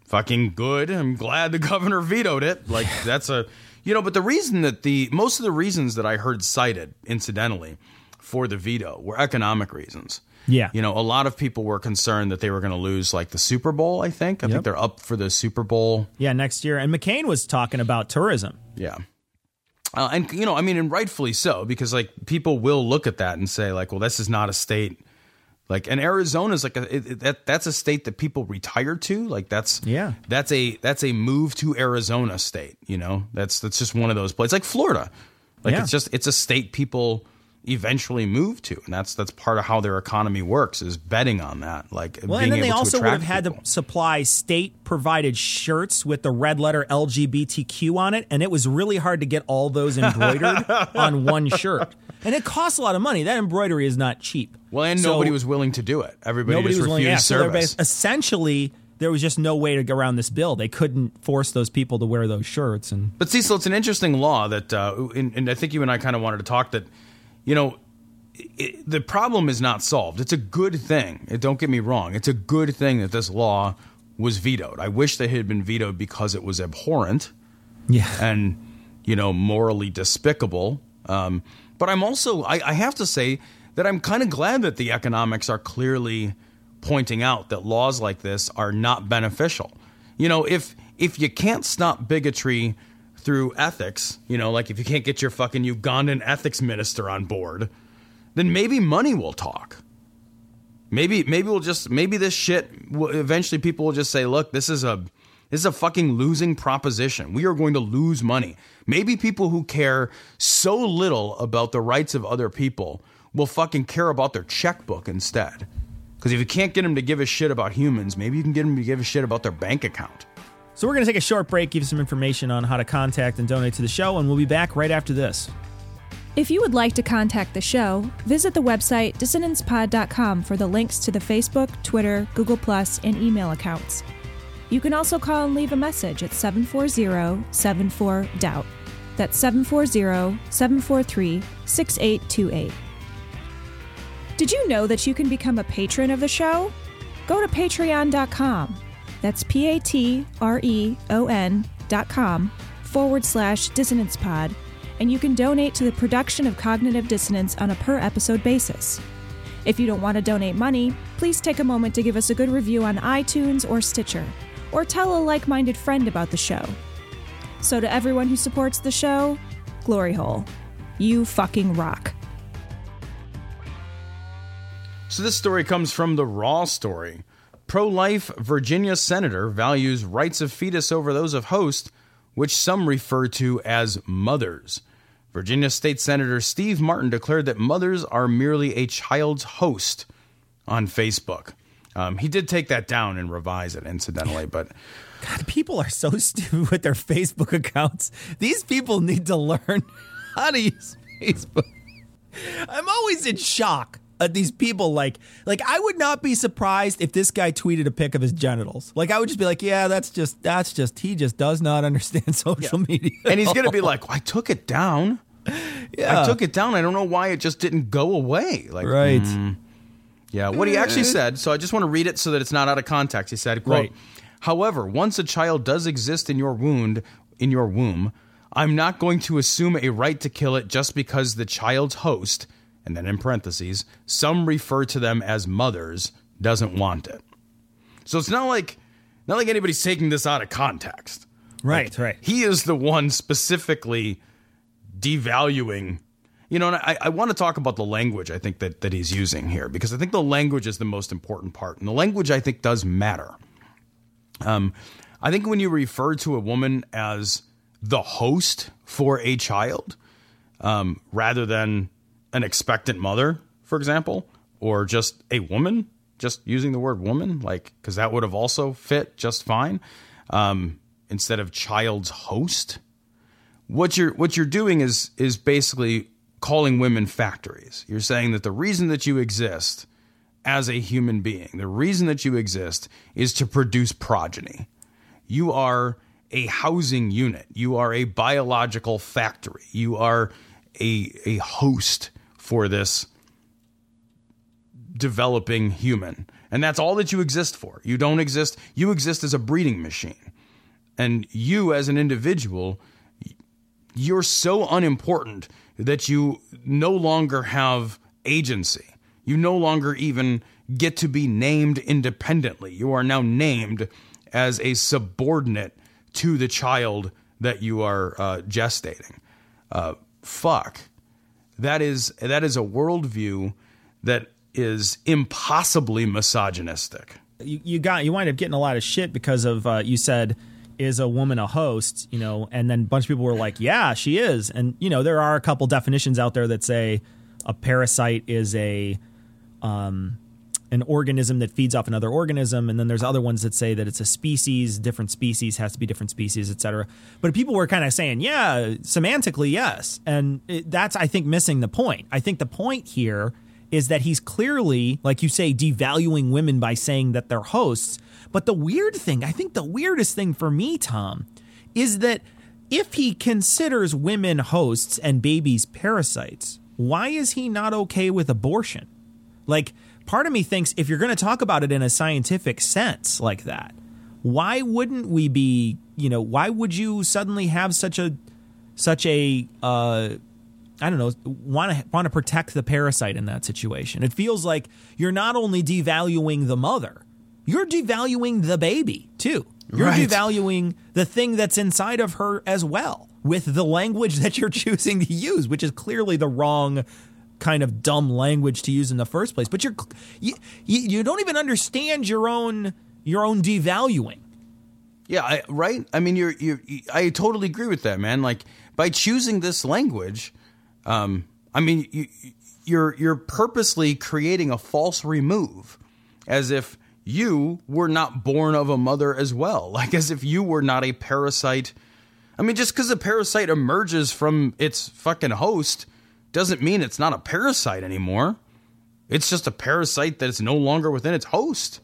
fucking good. I'm glad the [LAUGHS] governor vetoed it. Like that's a you know, but the reason that the most of the reasons that I heard cited incidentally for the veto were economic reasons. Yeah. You know, a lot of people were concerned that they were going to lose like the Super Bowl, I think. I think they're up for the Super Bowl. yeah next year and mccain was talking about tourism Yeah. Uh, and you know, I mean, and rightfully so, because like people will look at that and say, like, well, this is not a state. Like, and Arizona's like a, it, it- that. That's a state that people retire to. Like, that's Yeah. That's a that's a move to Arizona state. You know, that's that's just one of those places, like Florida. Like, Yeah. it's just it's a state people eventually move to, and that's that's part of how their economy works is betting on that. Like, well being and then they also would have had people. to supply state provided shirts with the red letter lgbtq on it and it was really hard to get all those embroidered [LAUGHS] on one shirt and it costs a lot of money that embroidery is not cheap Well, and So- nobody was willing to do it. Everybody nobody was willing. refused Yeah, service. bas- essentially, there was just no way to go around this bill. They couldn't force those people to wear those shirts, and But Cecil, it's an interesting law that, uh, and, and I think you and I kind of wanted to talk that, you know, it, the problem is not solved. It's a good thing. It, Don't get me wrong. It's a good thing that this law was vetoed. I wish that it had been vetoed because it was abhorrent Yeah. and you know morally despicable. Um, but I'm also I, I have to say that I'm kind of glad that the economics are clearly pointing out that laws like this are not beneficial. You know, if if you can't stop bigotry through ethics, you know, like if you can't get your fucking Ugandan ethics minister on board, then maybe money will talk. Maybe maybe we'll just maybe this shit will, eventually people will just say, "Look, this is a this is a fucking losing proposition. We are going to lose money." Maybe people who care so little about the rights of other people will fucking care about their checkbook instead. Because if you can't get them to give a shit about humans, maybe you can get them to give a shit about their bank account. So we're going to take a short break, give some information on how to contact and donate to the show, and we'll be back right after this. If you would like to contact the show, visit the website dissonancepod.com for the links to the Facebook, Twitter, Google, and email accounts. You can also call and leave a message at 740 74 Doubt. That's 740 743 6828. Did you know that you can become a patron of the show? Go to patreon.com. That's P A T R E O N dot com forward slash dissonance pod, and you can donate to the production of cognitive dissonance on a per episode basis. If you don't want to donate money, please take a moment to give us a good review on iTunes or Stitcher, or tell a like minded friend about the show. So, to everyone who supports the show, Glory Hole, you fucking rock. So this story comes from the Raw story. Pro life Virginia senator values rights of fetus over those of host, which some refer to as mothers. Virginia State Senator Steve Martin declared that mothers are merely a child's host on Facebook. Um, he did take that down and revise it, incidentally, [LAUGHS] but God, people are so [LAUGHS] stupid with their Facebook accounts. These people need to learn [LAUGHS] how to use Facebook. I'm always in shock at these people. Like, like I would not be surprised if this guy tweeted a pic of his genitals. Like, I would just be like, yeah, that's just that's just he just does not [LAUGHS] understand social media. and he's gonna be like, I took it down. yeah, I took it down. I don't know why it just didn't go away. Like, right. mm, yeah. What he actually said. So I just want to read it so that it's not out of context. He said, "quote Right. However, once a child does exist in your wound, in your womb, I'm not going to assume a right to kill it just because the child's host, and then in parentheses, some refer to them as mothers, doesn't want it. So it's not like not like anybody's taking this out of context. Right, right. He is the one specifically devaluing. You know, and I, I want to talk about the language I think that, that he's using here because I think the language is the most important part. And the language I think does matter. Um, I think when you refer to a woman as the host for a child, um, rather than an expectant mother, for example, or just a woman, just using the word woman, like, because that would have also fit just fine, um, instead of child's host. What you're what you're doing is is basically calling women factories. You're saying that the reason that you exist as a human being, the reason that you exist is to produce progeny. You are a housing unit. You are a biological factory. You are a, a host for this developing human. And that's all that you exist for. You don't exist, you exist as a breeding machine. And you, as an individual, you're so unimportant that you no longer have agency. You no longer even get to be named independently. You are now named as a subordinate to the child that you are uh, gestating. Uh, fuck. That is that is a worldview that is impossibly misogynistic. you, you got you wind up getting a lot of shit because of uh, you said is a woman a host you know and then a bunch of people were like yeah she is and you know there are a couple definitions out there that say a parasite is a um an organism that feeds off another organism and then there's other ones that say that it's a species different species has to be different species etc but people were kind of saying yeah semantically yes and it, that's i think missing the point i think the point here is that he's clearly, like you say, devaluing women by saying that they're hosts. But the weird thing, I think the weirdest thing for me, Tom, is that if he considers women hosts and babies parasites, why is he not okay with abortion? Like, part of me thinks if you're going to talk about it in a scientific sense like that, why wouldn't we be, you know, why would you suddenly have such a, such a, uh, I don't know, want to want to protect the parasite in that situation? It feels like you're not only devaluing the mother, you're devaluing the baby too. You're Right. devaluing the thing that's inside of her as well with the language [LAUGHS] that you're choosing to use, which is clearly the wrong kind of dumb language to use in the first place. But you're you, you, you don't even understand your own your own devaluing. Yeah, I, right. I mean, you're, you're. I totally agree with that, man. Like by choosing this language, um, I mean, you, you're you're purposely creating a false remove, as if you were not born of a mother as well, [LAUGHS] like as if you were not a parasite. I mean, just because a parasite emerges from its fucking host doesn't mean it's not a parasite anymore. It's just a parasite that is no longer within its host.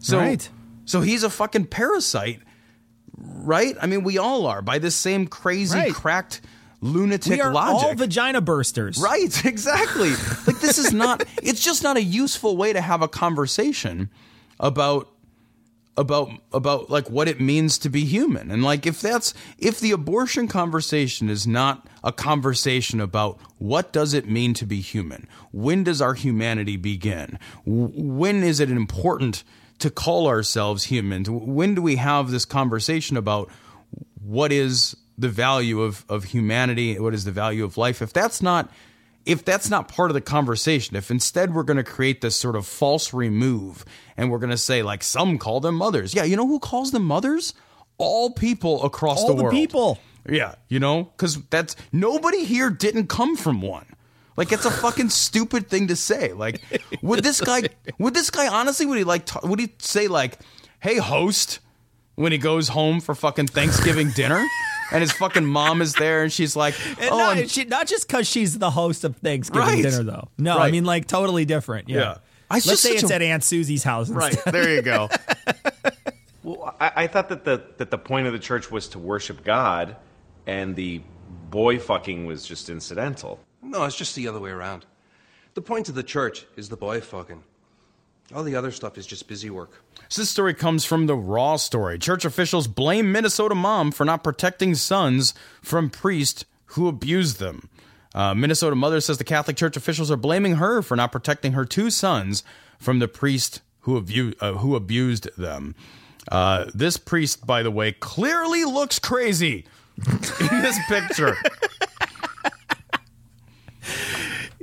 So, Right. so he's a fucking parasite, right? I mean, we all are by this same crazy, Right. cracked, lunatic We are logic. all vagina bursters. Right, [LAUGHS] exactly. like this is not it's just not a useful way to have a conversation about about about like what it means to be human. And like if that's if the abortion conversation is not a conversation about what does it mean to be human? When does our humanity begin? When is it important to call ourselves humans? When do we have this conversation about what is the value of of humanity what is the value of life if that's not if that's not part of the conversation if instead we're going to create this sort of false remove and we're going to say like some call them mothers. Yeah you know who calls them mothers? All people across the world. All the the world. people. yeah you know? Cuz that's nobody here didn't come from one. Like it's a fucking [LAUGHS] stupid thing to say. Like would this guy would this guy honestly would he like t- would he say like hey host when he goes home for fucking Thanksgiving dinner and his fucking mom is there and she's like, And oh, not, and- she, not just because she's the host of Thanksgiving Right. dinner, though. No, I Right. mean like totally different. Yeah. Yeah. It's Let's just say such it's a- at Aunt Susie's house. right instead. there you go. [LAUGHS] Well, I, I thought that the that the point of the church was to worship God, and the boy fucking was just incidental. No, it's just the other way around. The point of the church is the boy fucking. All the other stuff is just busy work. So this story comes from the Raw story. Church officials blame Minnesota mom for not protecting sons from priest who abused them. Uh, Minnesota mother says the Catholic Church officials are blaming her for not protecting her two sons from the priest who, abu- uh, who abused them. Uh, this priest, by the way, clearly looks crazy [LAUGHS] in this picture. [LAUGHS]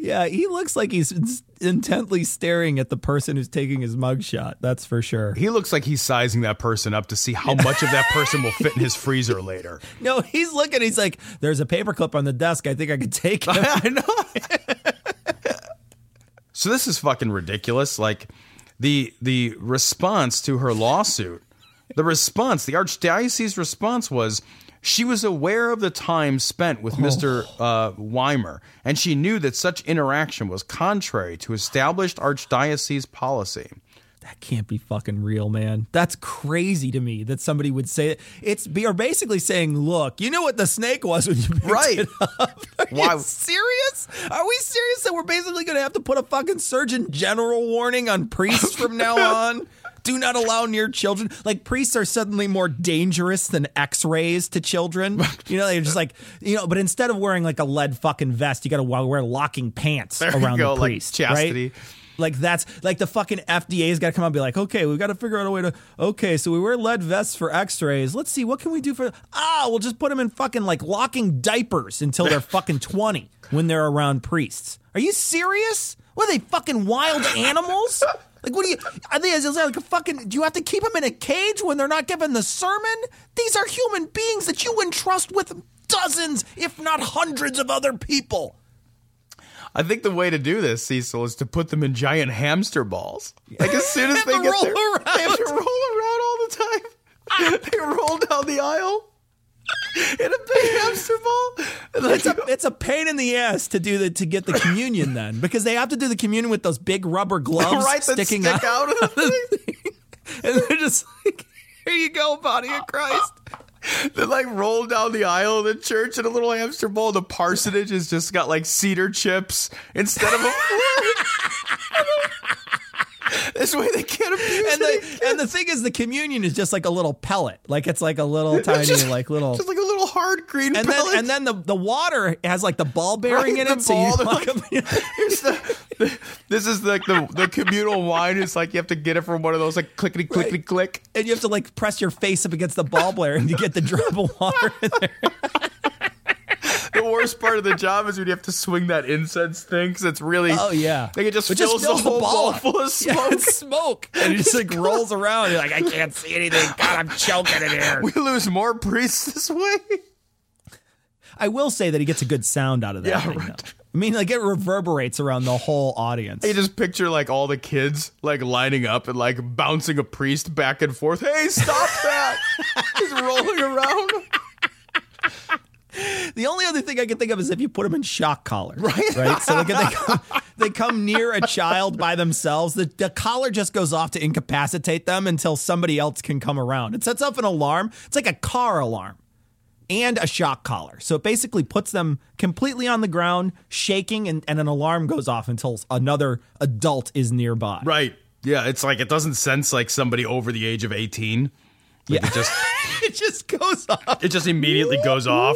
Yeah, he looks like he's ins- intently staring at the person who's taking his mugshot. That's for sure. He looks like he's sizing that person up to see how much of that person will fit in his freezer later. [LAUGHS] No, he's looking. He's like, "There's a paperclip on the desk. I think I could take it." [LAUGHS] I know. [LAUGHS] so this is fucking ridiculous. Like the the response to her lawsuit, the response, the archdiocese response was she was aware of the time spent with Mr. Uh, Wehmeyer, and she knew that such interaction was contrary to established archdiocese policy. that can't be fucking real, man. That's crazy to me that somebody would say it. It's be are basically saying, "Look, you know what the snake was when you picked Right. it up." [LAUGHS] Are Why- you serious? Are we serious that we're basically going to have to put a fucking Surgeon General warning on priests from [LAUGHS] now on? Do not allow near children. Like priests are suddenly more dangerous than X-rays to children. You know, they're just like you know. But instead of wearing like a lead fucking vest, you got to wear locking pants There around go, the like chastity. right? Like that's like the fucking FDA's got to come out and be like, okay, we've got to figure out a way to. Okay, so we wear lead vests for X-rays. Let's see what can we do for. Ah, we'll just put them in fucking like locking diapers until they're [LAUGHS] fucking twenty when they're around priests. Are you serious? What are they fucking wild animals? Like what do you? Are they is it like a fucking? Do you have to keep them in a cage when they're not given the sermon? These are human beings that you entrust with dozens, if not hundreds, of other people. I think the way to do this, Cecil, is to put them in giant hamster balls. Like as soon as [LAUGHS] they get roll there, around. they have to roll around all the time. [LAUGHS] they roll down the aisle [LAUGHS] in a big hamster ball. It's a it's a pain in the ass to do the to get the communion then because they have to do the communion with those big rubber [LAUGHS] gloves right, sticking stick out, out of the thing. and they're just like, "Here you go, body of Christ." [LAUGHS] They like roll down the aisle of the church in a little hamster ball. The parsonage has just got like cedar chips instead of a This way they can't abuse And the and the thing is, the communion is just like a little pellet, like it's like a little tiny, just- like little. Just like a little hard green and pellet. then and then the, the water has like the ball bearing Right, in it. So you like, [LAUGHS] Here's the, the- this is like the, the communal wine. It's like you have to get it from one of those like clickety clickety click. and you have to like press your face up against the ball bearing to get the drop of water in there. [LAUGHS] The worst part of the job is when you have to swing that incense thing because it's really Oh yeah, like it just It fills, the whole ball, full of Yeah, smoke. it's smoke, [LAUGHS] and it just like rolls around. You're like, I can't see anything. God, I'm choking in here. we lose more priests this way. [LAUGHS] I will say that he gets a good sound out of that. Yeah, thing, right. though. I mean, like it reverberates around the whole audience. You just picture like all the kids like lining up and like bouncing a priest back and forth. Hey, stop that! [LAUGHS] He's rolling around. The only other thing I can think of is if you put them in shock collars, right? Right. So like they come, they come near a child by themselves, the, the collar just goes off to incapacitate them until somebody else can come around. It sets off an alarm. It's like a car alarm and a shock collar. So it basically puts them completely on the ground, shaking, and, and an alarm goes off until another adult is nearby. Right. Yeah, it's like it doesn't sense like somebody over the age of 18. Like, Yeah. It just [LAUGHS] it just goes off. it just immediately goes off.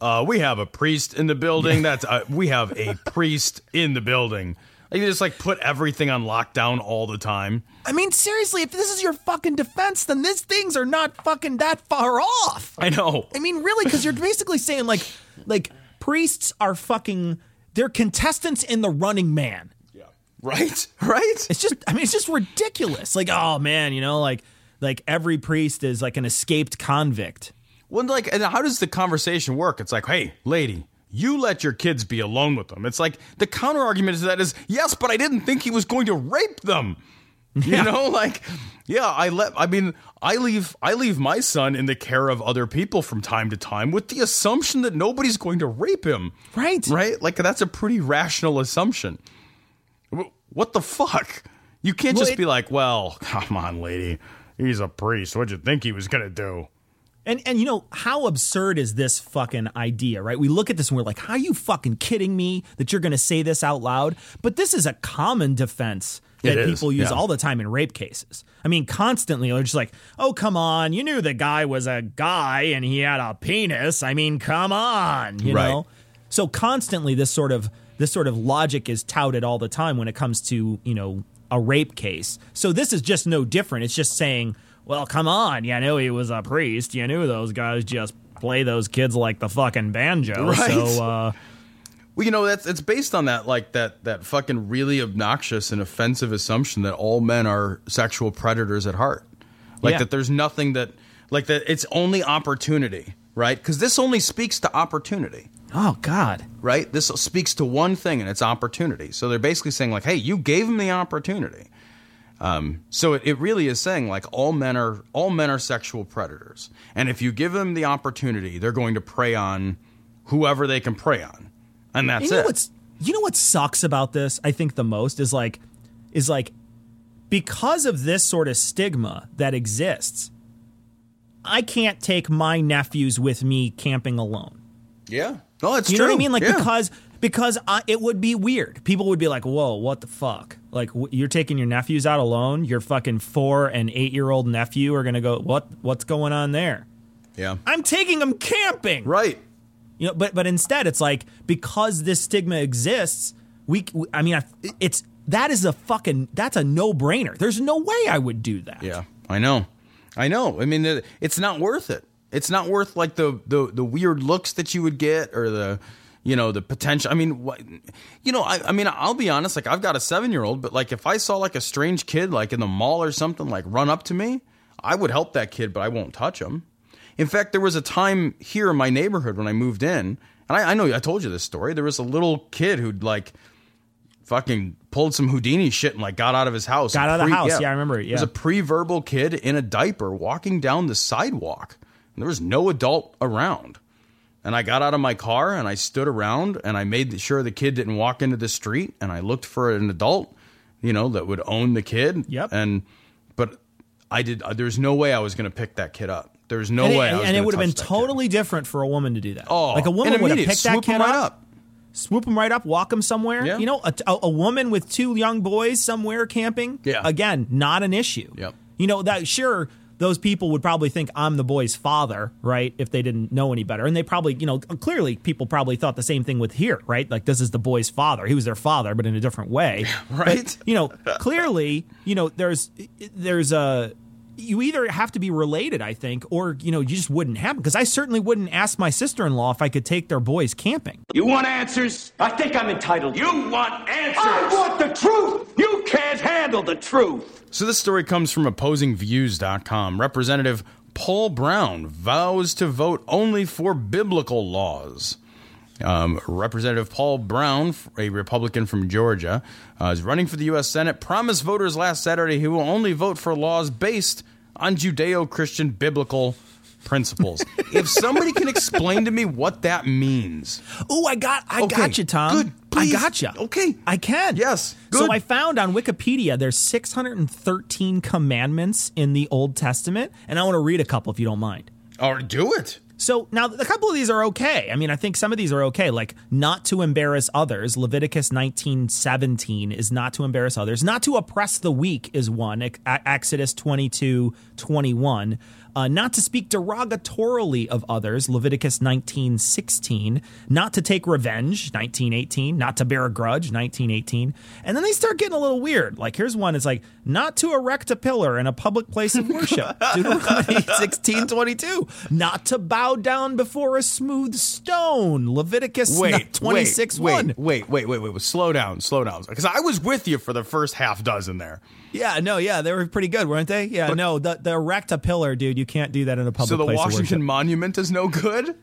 Uh, we have a priest in the building. That's uh, we have a [LAUGHS] priest in the building. Like, you just like put everything on lockdown all the time. I mean, seriously, if this is your fucking defense, then these things are not fucking that far off. I know. I mean, really, because you're basically saying like, like priests are fucking, they're contestants in the Running Man. Right? [LAUGHS] Right? It's just, I mean, it's just ridiculous. Like, oh man, you know, like, like every priest is like an escaped convict. Well, like, and how does the conversation work? It's like, hey, lady, you let your kids be alone with them. It's like the counter argument to that is, yes, but I didn't think he was going to rape them. [LAUGHS] You know, like, yeah, I let. I mean, I leave. I leave my son in the care of other people from time to time with the assumption that nobody's going to rape him. Right. Right. Like that's a pretty rational assumption. Wh- What the fuck? You can't Well, just it- be like, well, come on, lady. He's a priest. What'd you think he was gonna do? And and you know how absurd is this fucking idea, right? We look at this and we're like, "How are you fucking kidding me that you're going to say this out loud?" But this is a common defense that people use yeah. all the time in rape cases. I mean, constantly they're just like, "Oh, come on, you knew the guy was a guy and he had a penis. I mean, come on, you Right. know." So constantly this sort of this sort of logic is touted all the time when it comes to, you know, a rape case. So this is just no different. It's just saying, well, come on, you know he was a priest. You knew those guys just play those kids like the fucking banjo. Right. So uh [LAUGHS] Well, you know that's it's based on that like that that fucking really obnoxious and offensive assumption that all men are sexual predators at heart. Like Yeah. that there's nothing that like that it's only opportunity, right? Cuz this only speaks to opportunity, oh god. right? This speaks to one thing and it's opportunity. So they're basically saying like, "Hey, you gave him the opportunity." Um, so it, it really is saying like all men are all men are sexual predators, and if you give them the opportunity, they're going to prey on whoever they can prey on, and that's you know what's you know what sucks about this i think the most is like is like because of this sort of stigma that exists i can't take my nephews with me camping alone Yeah. No, it's you true. know what i mean like Yeah. because because I, it would be weird people would be like whoa what the fuck like w- you're taking your nephews out alone your fucking four and eight year old nephew are gonna go what what's going on there yeah. i'm taking them camping Right. you know, but but instead, it's like because this stigma exists, we. I mean, I, it's that is a fucking that's a no brainer. There's no way I would do that. Yeah. I know. I know. I mean, it- it's not worth it. It's not worth like the the the weird looks that you would get or the you know the potential. I mean, what, you know, I, I mean, I'll be honest. Like, I've got a seven year old, but like, if I saw like a strange kid like in the mall or something like run up to me, I would help that kid, but I won't touch him. In fact, there was a time here in my neighborhood when I moved in, and I, I know I told you this story. There was a little kid who'd like fucking pulled some Houdini shit and like got out of his house. Got out of the house. Yeah, I remember it, It was a pre-verbal kid in a diaper walking down the sidewalk. There was no adult around. And I got out of my car and I stood around and I made sure the kid didn't walk into the street and I looked for an adult, you know, that would own the kid. Yep. And but I did. Uh, there's no way I was going to pick that kid up. There's no and way. it, I was and it would have been that kid. totally different for a woman to do that. Oh, like a woman would have picked that kid right up, up. swoop him right up, walk him somewhere. Yeah. You know, a, a, a woman with two young boys somewhere camping. Yeah. again, not an issue. Yep. You know that sure. Those people would probably think I'm the boy's father, right? If they didn't know any better. And they probably, you know, clearly people probably thought the same thing with here, right? Like, this is the boy's father. He was their father, but in a different way. [LAUGHS] Right. But, you know, clearly, you know, there's, there's a, you either have to be related, I think, or you know, you just wouldn't happen. Because I certainly wouldn't ask my sister-in-law if I could take their boys camping. You want answers? I think I'm entitled. You want answers? I want the truth! You can't handle the truth! So this story comes from OpposingViews.com. Representative Paul Broun vows to vote only for biblical laws. Um, Representative Paul Broun, a Republican from Georgia, uh, is running for the U.S. Senate. Promised voters last Saturday he will only vote for laws based on Judeo-Christian biblical principles. [LAUGHS] if somebody can explain to me what that means, Oh, I got, I Okay, got you, Tom. good, please. I got you. Okay. I can. Yes, So. I found on Wikipedia there's 613 commandments in the Old Testament, and I want to read a couple if you don't mind. or do it. So now a couple of these are okay. I mean, I think some of these are okay, like not to embarrass others. Leviticus 19:17 is not to embarrass others. Not to oppress the weak is one. Ex- Exodus 22:21. Uh, not to speak derogatorily of others, Leviticus 19:16. Not to take revenge, 19:18. Not to bear a grudge, 19:18. And then they start getting a little weird. Like here's one. It's like not to erect a pillar in a public place of worship, [LAUGHS] Deuteronomy 16:22. Not to bow down before a smooth stone, Leviticus Wait, 26 wait, 1. wait, wait, wait, wait, wait. Slow down, slow down. Because I was with you for the first half dozen there. Yeah, no, yeah, they were pretty good, weren't they? Yeah, no, the, the erect a pillar, dude, you can't do that in a public so the Washington. Monument is no good.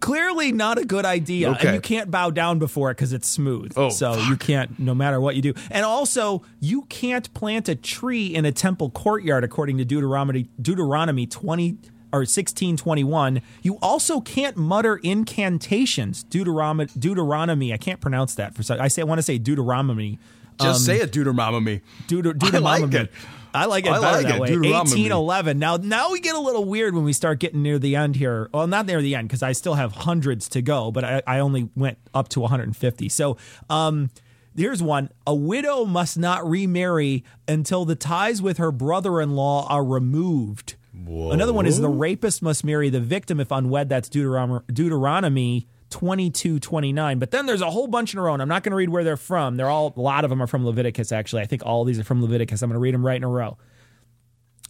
Clearly not a good idea. Okay. And you can't bow down before it because it's smooth. Oh, so you can't, no matter what you do. And also, you can't plant a tree in a temple courtyard, according to Deuteronomy, Deuteronomy 20 or 1621. You also can't mutter incantations. Deuteronomy, Deuteronomy, I can't pronounce that for I say I want to say Deuteronomy. Just say it, Deuteronomy. Deuter, [LAUGHS] I like it. I like it I better like that it, way. Deuteronomy. 1811. Now, now we get a little weird when we start getting near the end here. Well, not near the end because I still have hundreds to go, but I, I only went up to 150. So, um, here's one: a widow must not remarry until the ties with her brother-in-law are removed. Another one is the rapist must marry the victim if unwed. That's Deuteronomy. Deuteronomy 22 29 but then there's a whole bunch in a row and i'm not going to read where they're from. They're all a lot of them are from leviticus actually. I think all these are from leviticus. I'm going to read them right in a row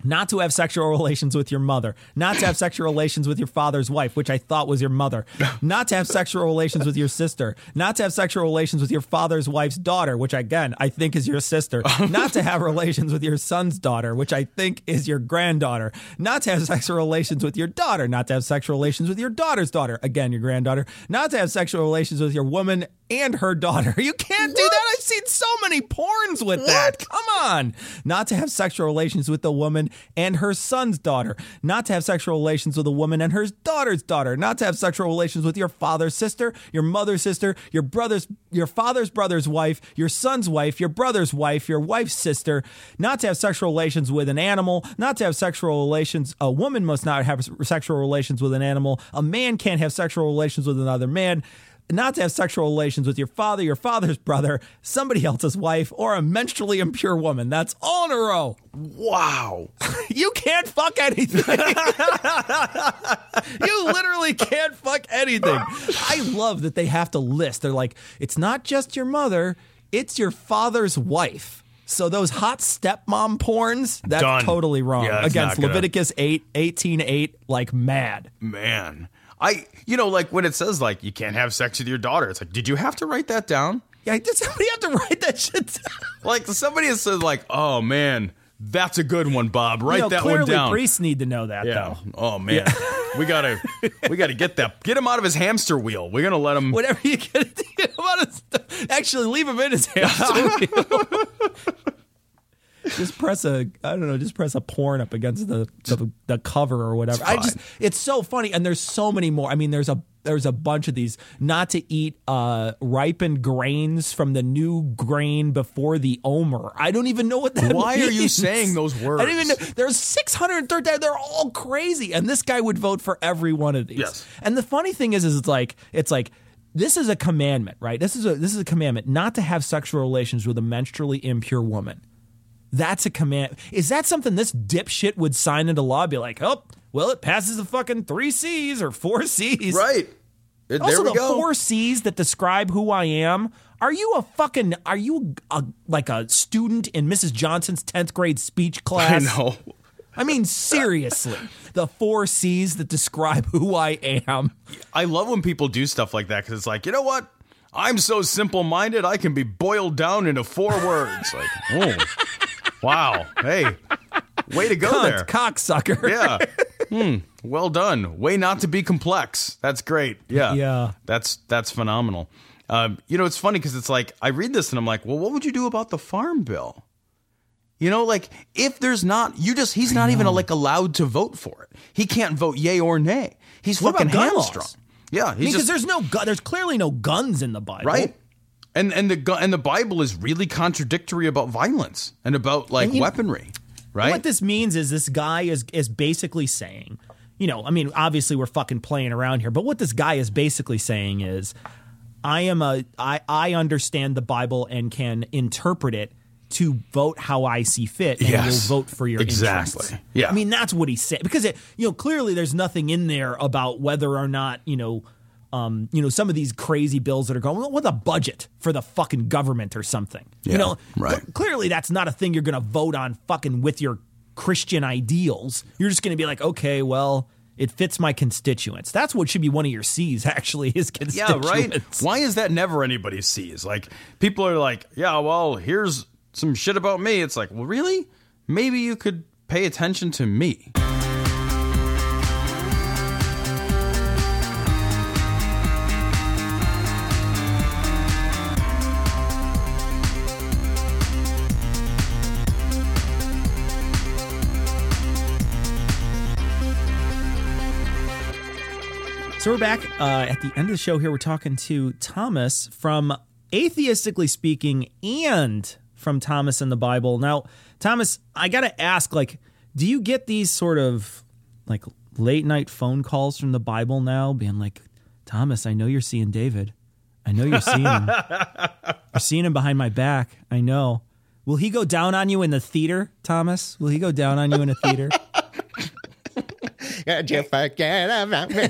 not to have sexual relations with your mother, not to have sexual relations with your father's wife, which I thought was your mother, not to have sexual relations with your sister, not to have sexual relations with your father's wife's daughter, which again I think is your sister, not to have relations with your son's daughter, which I think is your granddaughter, not to have sexual relations with your daughter, not to have sexual relations with your daughter's daughter, again your granddaughter, not to have sexual relations with your woman and her daughter. [LAUGHS] You can't do that. I've seen so many porns with that. Come on. Not to have sexual relations with a woman and her son's daughter. Not to have sexual relations with a woman and her daughter's daughter. Not to have sexual relations with your father's sister, your mother's sister, your brother's your father's brother's wife, your son's wife, your brother's wife, your wife's sister. Not to have sexual relations with an animal. Not to have sexual relations. A woman must not have sexual relations with an animal. A man can't have sexual relations with another man not to have sexual relations with your father, your father's brother, somebody else's wife, or a menstrually impure woman. That's all in a row. Wow. [LAUGHS] You can't fuck anything. [LAUGHS] you literally can't fuck anything. I love that they have to list. They're like, it's not just your mother, it's your father's wife. So those hot stepmom porns, that's Done. totally wrong. Yeah, that's Against gonna- Leviticus 8, 18, 8, like mad. Man. I, you know, like when it says like you can't have sex with your daughter, it's like, did you have to write that down? Yeah, did somebody have to write that shit down? [LAUGHS] Like somebody has said like, oh man, that's a good one, Bob. Write You know, that one down. priests need to know that, yeah. though. Oh man, [LAUGHS] we gotta, we gotta get that, get him out of his hamster wheel. We're gonna let him. Whatever you get to get him out of. Actually, leave him in his [LAUGHS] hamster wheel. Just press a, I don't know, just press a porn up against the the, the cover or whatever. I just, it's so funny, and there's so many more. I mean, there's a there's a bunch of these. Not to eat uh, ripened grains from the new grain before the omer. I don't even know what that. Why are you saying those words? I don't even know. There's 630. They're all crazy, and this guy would vote for every one of these. Yes. And the funny thing is, is it's like it's like this is a commandment, right? This is a this is a commandment not to have sexual relations with a menstrually impure woman. That's a command. Is that something this dipshit would sign into law? Be like, oh, well, it passes the fucking three C's or four C's. Right. There Also, we the go. four C's that describe who I am. Are you a fucking? Are you a, like a student in Mrs. Johnson's tenth grade speech class? [LAUGHS] I class? know. I mean, seriously, the four C's that describe who I am. I love when people do stuff like that because it's like, you know what? I'm so simple minded, I can be boiled down into four words. Like, [LAUGHS] oh, wow. Hey, way to go Cunt, there. cocksucker. Yeah. [LAUGHS] Hmm. Well done. Way not to be complex. That's great. Yeah. Yeah. That's that's phenomenal. Um, you know, it's funny because it's like I read this and I'm like, well, what would you do about the farm bill? You know, like if there's not, you just he's not even like allowed to vote for it. He can't vote yay or nay. He's What fucking about gun hamstrung. laws? Yeah, I mean, because there's no gun. There's clearly no guns in the Bible, right. And and the and the Bible is really contradictory about violence and about like And you- weaponry, right? What this means is this guy is is basically saying, you know, I mean, obviously we're fucking playing around here, but what this guy is basically saying is, I am a I I understand the Bible and can interpret it to vote how I see fit, and Yes. will vote for your Exactly. interests. Yeah. I mean that's what he said because it, you know, clearly there's nothing in there about whether or not you know. Um, you know some of these crazy bills that are going with a budget for the fucking government or something. Yeah, you know, right. cl- clearly that's not a thing you're going to vote on fucking with your Christian ideals. You're just going to be like, okay, well, it fits my constituents. That's what should be one of your C's, [LAUGHS] actually, is constituents. Yeah, right. Why is that never anybody sees? Like people are like, yeah, well, here's some shit about me. It's like, well, really? Maybe you could pay attention to me. So we're back uh, at the end of the show here. We're talking to Thomas from Atheistically Speaking and from Thomas and the Bible. Now, Thomas, I got to ask, like, do you get these sort of like late night phone calls from the Bible now, being like, Thomas, I know you're seeing David. I know you're seeing him. [LAUGHS] you're seeing him behind my back. I know. Will he go down on you in the theater, Thomas? Will he go down on you in a theater? Did you forget about me?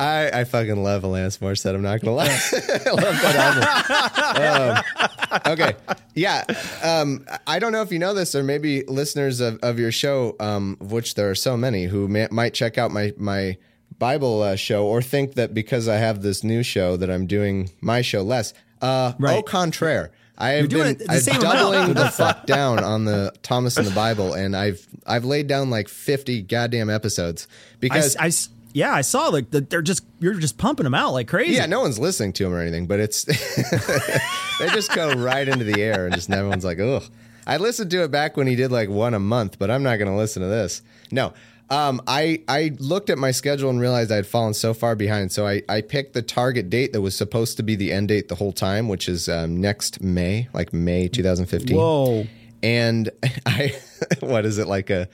I, I fucking love Alanis Morissette. I'm not gonna lie. [LAUGHS] I love that album. Um, okay, yeah. Um, I don't know if you know this, or maybe listeners of, of your show, um, of which there are so many, who may, might check out my my Bible uh, show, or think that because I have this new show that I'm doing my show less. Uh, Au contraire. I have been it the I'm same doubling the fuck down on the Thomas and the Bible, and I've I've laid down like 50 goddamn episodes I, because I s- yeah, I saw like the, they're just you're just pumping them out like crazy. Yeah, no one's listening to them or anything, but it's [LAUGHS] they just go right into the air and just everyone's like, ugh. I listened to it back when he did like one a month, but I'm not going to listen to this. No, um, I I looked at my schedule and realized I had fallen so far behind. So I I picked the target date that was supposed to be the end date the whole time, which is um, next May, like May 2015. Whoa. And [LAUGHS] I, [LAUGHS] what is it like a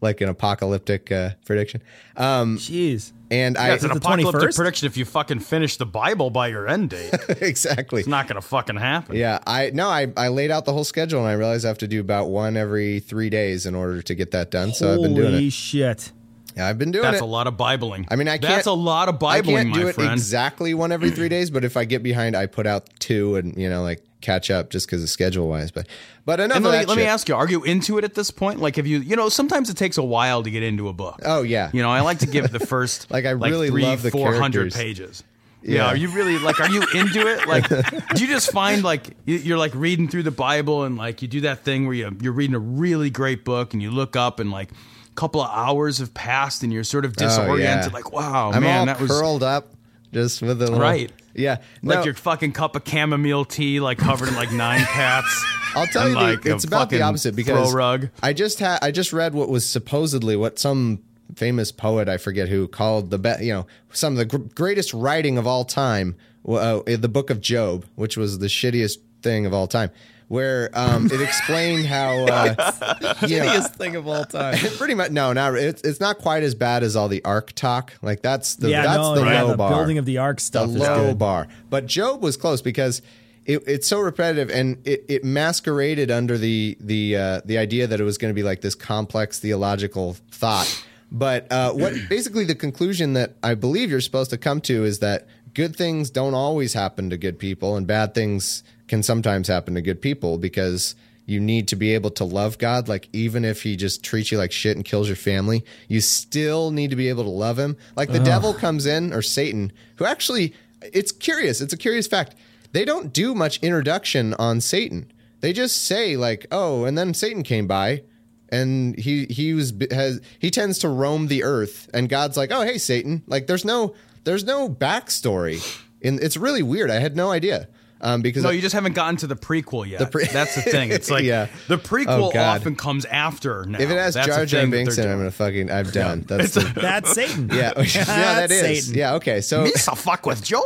like an apocalyptic uh, prediction? Um, Jeez. and I Yeah, it's an the apocalyptic 21st? prediction if you fucking finish the Bible by your end date. [LAUGHS] Exactly. It's not gonna fucking happen. Yeah, I no, I I laid out the whole schedule and I realized I have to do about one every three days in order to get that done. So I've been doing Holy it. shit. Yeah, I've been doing it. That's it. a lot of Bibling. I mean, I can't. That's a lot of I Bibling, can't do my it friend. exactly one every three days, but if I get behind, I put out two and you know like catch up just because of schedule wise. But but enough and let, me, that let me ask you: Are you into it at this point? Like, have you? You know, sometimes it takes a while to get into a book. Oh yeah, You know, I like to give the first [LAUGHS] Like, I really three, love the four hundred pages. Yeah. Yeah, are you really like? Are you into it? Like, [LAUGHS] do you just find like you- you're like reading through the Bible and like you do that thing where you you're reading a really great book and you look up and like couple of hours have passed and you're sort of Oh, yeah. disoriented. Like, wow, I'm man, that was curled up, just with a little Right. Yeah, like your fucking cup of chamomile tea, like covered in like nine [LAUGHS] cats. I'll tell you, like, the, it's about the opposite because rug. I just had I just read what was supposedly what some famous poet I forget who called the be- you know some of the gr- greatest writing of all time uh, the book of Job, which was the shittiest thing of all time. Where um, it explained how uh, [LAUGHS] you know, Shittiest thing of all time. [LAUGHS] pretty much no, not it's it's not quite as bad as all the ark talk. Like that's the yeah, that's no, the yeah, low the bar building of the ark stuff the is low good. bar. But Job was close because it, it's so repetitive and it, it masqueraded under the the uh, the idea that it was going to be like this complex theological thought. But uh, what [CLEARS THROAT] basically the conclusion that I believe you're supposed to come to is that good things don't always happen to good people, and bad things can sometimes happen to good people because you need to be able to love God. Like, even if he just treats you like shit and kills your family, you still need to be able to love him. Like, the devil comes in, or Satan, who actually, it's curious. It's a curious fact. They don't do much introduction on Satan. They just say, like, oh, and then Satan came by. And he he was has he tends to roam the earth, and God's like, oh hey Satan, like there's no there's no backstory, and it's really weird. I had no idea, um, because No, I- you just haven't gotten to the prequel yet. The pre- That's the thing. It's [LAUGHS] like Yeah. the prequel Oh, often comes after. Now. If it has That's the Jar Jar Binks in I'm gonna fucking I'm done. That's the, [LAUGHS] That's Satan. yeah, [LAUGHS] yeah, that That's Satan. yeah. Okay, so Misa fuck with Job.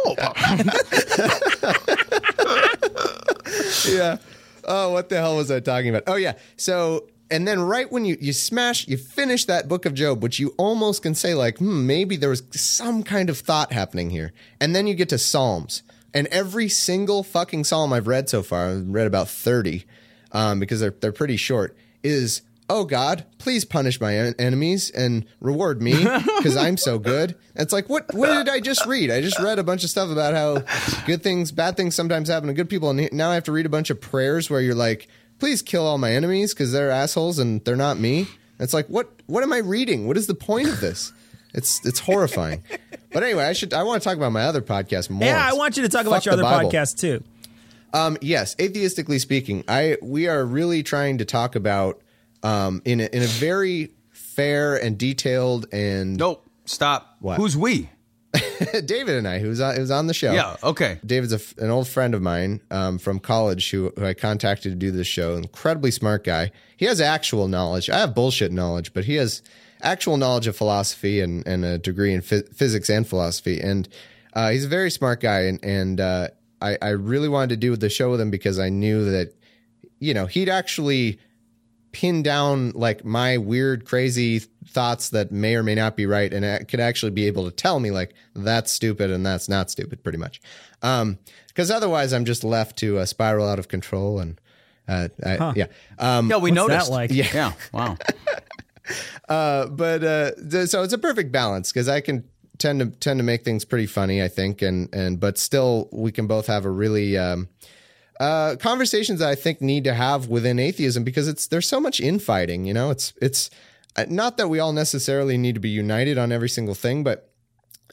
yeah. Oh, what the hell was I talking about? Oh yeah. So and then right when you you smash you finish that book of Job, which you almost can say like, hmm, maybe there was some kind of thought happening here, and then you get to Psalms, and every single fucking psalm I've read so far, I've read about thirty, um, because they're they're pretty short, is. Oh God, please punish my en- enemies and reward me because I'm so good. It's like what? What did I just read? I just read a bunch of stuff about how good things, bad things sometimes happen to good people, and now I have to read a bunch of prayers where you're like, please kill all my enemies because they're assholes and they're not me. It's like what? What am I reading? What is the point of this? It's it's horrifying. But anyway, I should I want to talk about my other podcast more. Yeah, I want you to talk about your other Bible. podcast too. Um, yes, atheistically speaking, I we are really trying to talk about um, in a, in a very fair and detailed and nope. Stop. What? Who's we? [LAUGHS] David and I, who's on, who's on the show. Yeah. Okay. David's a f an old friend of mine um, from college who, who I contacted to do this show. Incredibly smart guy. He has actual knowledge. I have bullshit knowledge, but he has actual knowledge of philosophy and, and a degree in phys- physics and philosophy. And uh, he's a very smart guy. And, and uh, I, I really wanted to do the show with him because I knew that, you know, he'd actually pin down like my weird, crazy thoughts that may or may not be right, and I could actually be able to tell me like that's stupid and that's not stupid, pretty much. Um, because otherwise, I'm just left to uh, spiral out of control and. Uh, I, Yeah. Um, Yeah, we What's noticed. that like? Yeah. yeah. Wow. [LAUGHS] uh, but uh, th- so it's a perfect balance because I can tend to tend to make things pretty funny, I think, and and but still we can both have a really um, uh, conversations that I think need to have within atheism because it's there's so much infighting. You know, it's it's uh, not that we all necessarily need to be united on every single thing, but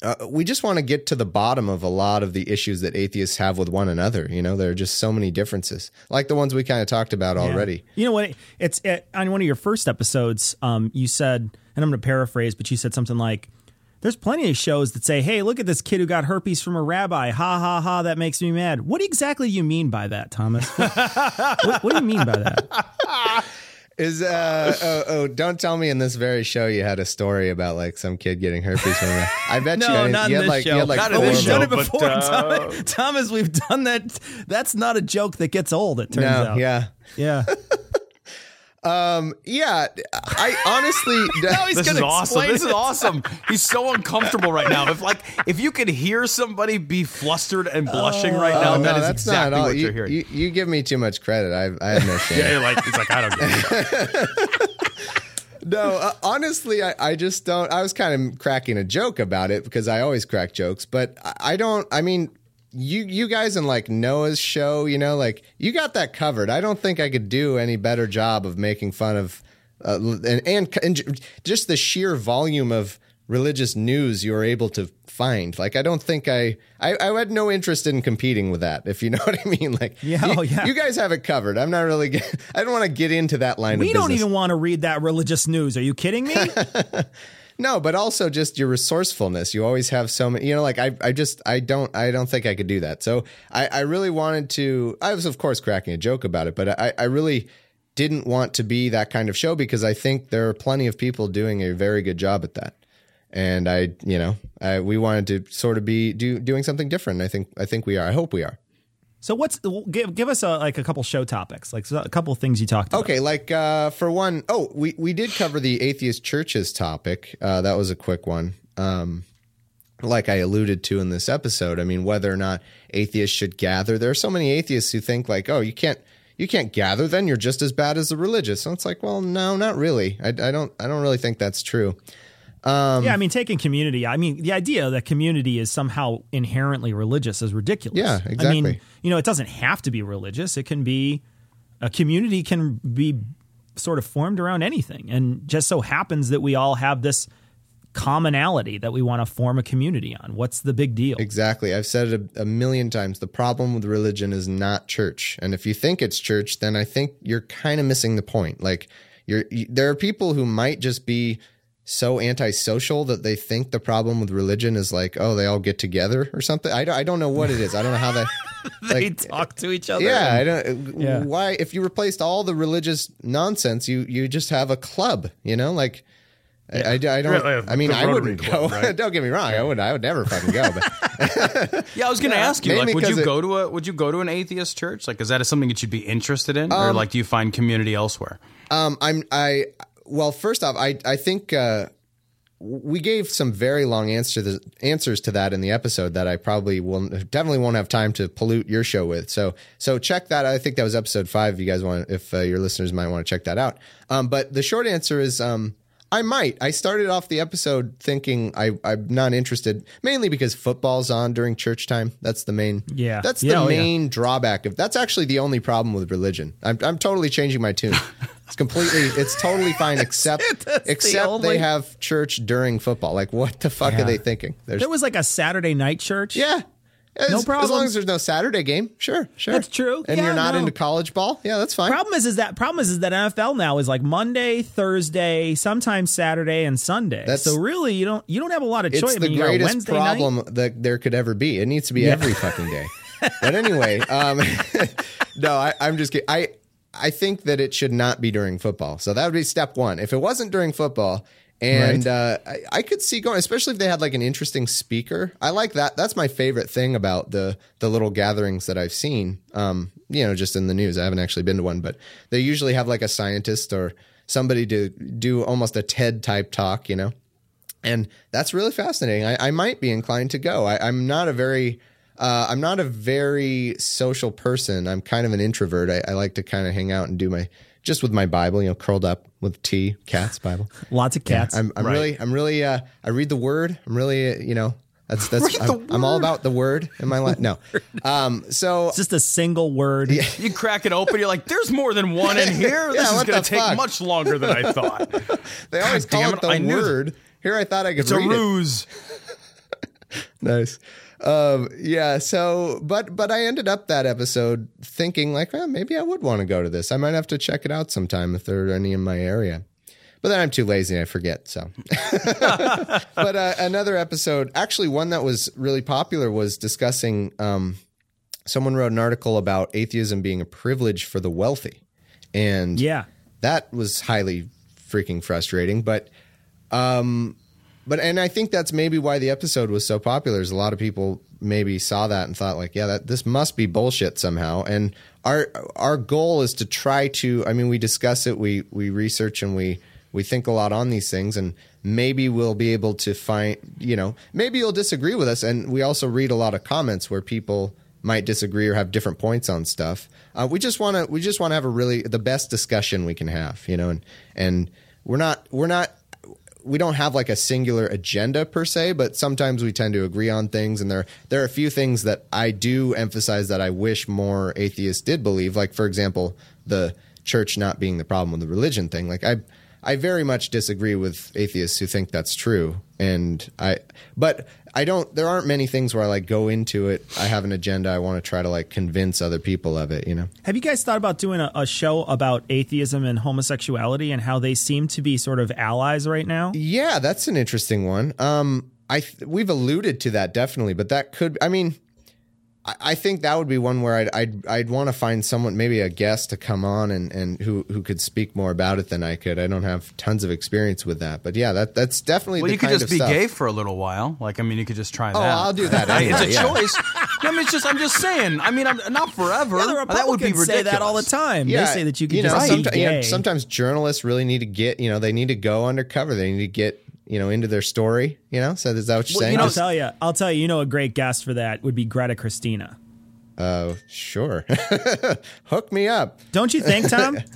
uh, we just want to get to the bottom of a lot of the issues that atheists have with one another. You know, there are just so many differences, like the ones we kind of talked about already. You know what? It's it, on one of your first episodes. Um, you said, and I'm going to paraphrase, but you said something like, "There's plenty of shows that say, hey, look at this kid who got herpes from a rabbi. Ha ha ha! That makes me mad.' What exactly do you mean by that, Thomas? [LAUGHS] what, what do you mean by that? [LAUGHS] Is uh oh, [LAUGHS] oh don't tell me in this very show you had a story about like some kid getting herpes from a I bet you No, had, not you in had this like show. you had like Not in four this We've show, done it but, before, uh, Thomas. Thomas. We've done that. That's not a joke that gets old. It turns no, out. yeah. yeah. Um yeah, I honestly [LAUGHS] This is gonna awesome. explain This is awesome. He's so uncomfortable right now. If like if you could hear somebody be flustered and blushing right now, Oh, no, that is that's exactly not all. what You, you're hearing. you, you give me too much credit. I, I have no [LAUGHS] shame. yeah, like it's like I don't get it. [LAUGHS] No, uh, honestly, I, I just don't. I was kind of cracking a joke about it because I always crack jokes, but I, I don't. I mean, you you guys in like Noah's show, you know, like you got that covered. I don't think I could do any better job of making fun of uh, and, and and just the sheer volume of religious news you are able to find. Like, I don't think I, I, I had no interest in competing with that. If you [LAUGHS] know what I mean. Like, Yeah, you, oh, yeah. you guys have it covered. I'm not really. get- [LAUGHS] I don't want to get into that line. We don't even want to read that religious news. Are you kidding me? [LAUGHS] No, but also just your resourcefulness. You always have so many, you know, like I, I just, I don't, I don't think I could do that. So I, I really wanted to, I was of course cracking a joke about it, but I, I really didn't want to be that kind of show because I think there are plenty of people doing a very good job at that. And I, you know, I, we wanted to sort of be do, doing something different. I think I think we are. I hope we are. So what's give give us a, like a couple show topics, like a couple things you talked about. Okay, like uh, for one, oh, we we did cover the atheist churches topic. Uh, that was a quick one. Um, like I alluded to in this episode, I mean, whether or not atheists should gather. There are so many atheists who think like, oh, you can't you can't gather, then you're just as bad as the religious. So it's like, well, no, not really. I, I don't I don't really think that's true. Um, yeah, I mean, taking community. I mean, the idea that community is somehow inherently religious is ridiculous. Yeah, exactly. I mean, you know, it doesn't have to be religious. It can be a community can be sort of formed around anything, and just so happens that we all have this commonality that we want to form a community on. What's the big deal? Exactly. I've said it a, a, million times. The problem with religion is not church. And if you think it's church, then I think you're kind of missing the point. Like you're you, there are people who might just be so antisocial that they think the problem with religion is like, oh, they all get together or something. I don't, I don't know what it is. I don't know how they [LAUGHS] they like, talk to each other. Yeah, I don't. Yeah. Why? If you replaced all the religious nonsense, you you just have a club. You know, like. Yeah. I, I, don't. Really, I mean, I wouldn't go. Right? [LAUGHS] don't get me wrong. I would. I would never fucking go. But [LAUGHS] yeah, I was going to ask you. Like, would you it, go to a? Would you go to an atheist church? Like, is that something that you'd be interested in, um, or like, do you find community elsewhere? Um, I'm. I well, first off, I I think uh, we gave some very long answer to answers to that in the episode that I probably will definitely won't have time to pollute your show with. So so check that. I think that was episode five. If you guys want, if uh, your listeners might want to check that out. Um, but the short answer is. Um, I might. I started off the episode thinking I, I'm not interested, mainly because football's on during church time. That's the main. Yeah, that's the oh, main yeah. drawback of. That's actually the only problem with religion. I'm, I'm totally changing my tune. [LAUGHS] It's completely. It's totally fine, [LAUGHS] except except the only... they have church during football. Like, what the fuck yeah. are they thinking? There's, there was like a Saturday night church. Yeah, as, no problem. As long as there's no Saturday game, sure, sure. That's true. And yeah, you're not no. into college ball, yeah, that's fine. Problem is, is that problem is, is that NFL now is like Monday, Thursday, sometimes Saturday and Sunday. That's, so really, you don't you don't have a lot of choice. It's the I mean, greatest problem night. that there could ever be. It needs to be yeah. every fucking day. but anyway, um, [LAUGHS] no, I, I'm just kidding. I I think that it should not be during football. So that would be step one. If it wasn't during football, and right. uh, I, I, could see going, especially if they had like an interesting speaker. I like that. That's my favorite thing about the the little gatherings that I've seen. Um, you know, just in the news. I haven't actually been to one, but they usually have like a scientist or somebody to do almost a TED type talk. You know, and that's really fascinating. I, I might be inclined to go. I, I'm not a very uh, I'm not a very social person. I'm kind of an introvert. I, I like to kind of hang out and do my just with my Bible, you know, curled up with tea, cats, Bible. [LAUGHS] Lots of cats. Yeah, I'm, I'm right. really, I'm really, uh, I read the Word. I'm really, uh, you know, that's that's. I'm, I'm, all about the Word in my life. No, [LAUGHS] um, so it's just a single word. Yeah. You crack it open, you're like, "There's more than one in [LAUGHS] here. This is going to take fuck? much longer than I thought." they always God call it the I Word. Here, I thought I could. It's a ruse. nice. Um, yeah. So, but but I ended up that episode thinking like, well, maybe I would want to go to this. I might have to check it out sometime if there are any in my area. But then I'm too lazy and I forget. So, [LAUGHS] but uh, another episode, actually, one that was really popular was discussing. Um, someone wrote an article about atheism being a privilege for the wealthy, and yeah, that was highly freaking frustrating. But um, but and I think that's maybe why the episode was so popular. Is a lot of people maybe saw that and thought like, yeah, that this must be bullshit somehow. And our our goal is to try to. I mean, we discuss it, we we research, and we we think a lot on these things, and maybe we'll be able to find. You know, maybe you'll disagree with us, and we also read a lot of comments where people might disagree or have different points on stuff. Uh, we just want to we just want to have a really the best discussion we can have. You know, and and we're not we're not we don't have like a singular agenda per se, but sometimes we tend to agree on things. And there there are a few things that I do emphasize that I wish more atheists did believe. Like for example, the church not being the problem with the religion thing. Like I I very much disagree with atheists who think that's true. And I but I don't. There aren't many things where I like go into it. I have an agenda. I want to try to like convince other people of it. You know. Have you guys thought about doing a, a show about atheism and homosexuality and how they seem to be sort of allies right now? Yeah, that's an interesting one. Um, I we've alluded to that definitely, but that could. I mean, I, I think that would be one where I'd I'd, I'd want to find someone, maybe a guest, to come on and, and who who could speak more about it than I could. I don't have tons of experience with that, but yeah, that that's definitely. Well, the you could kind just be stuff. gay for a little while. Like, I mean, you could just try oh, that. Oh, I'll do that Hey, [LAUGHS] it's a yeah. choice. I mean, it's just. I'm just saying. I mean, I'm not forever. Yeah, that would be ridiculous. say that all the time. Yeah, they say that you can you know, just someti- be yeah, gay. sometimes journalists really need to get, you know, they need to go undercover. They need to get, you know, into their story. You know, so is that what you're Well, saying? you know, I'll tell you, I'll tell you. You know, a great guest for that would be Greta Christina. Oh, sure. [LAUGHS] Hook me up. Don't you think, Tom? [LAUGHS]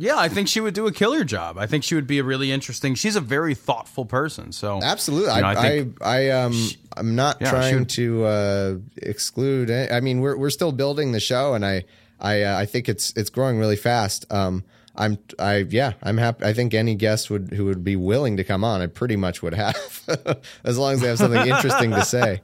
Yeah, I think she would do a killer job. I think she would be a really interesting. She's a very thoughtful person. So Absolutely. you know, I, I I, I, um, I'm not Yeah, trying to uh, exclude. any- I mean, we're we're still building the show, and I, I, uh, I think it's it's growing really fast. Um, I'm, I, yeah, I'm happy. I think any guest would who would be willing to come on, I pretty much would have, [LAUGHS] as long as they have something interesting to say.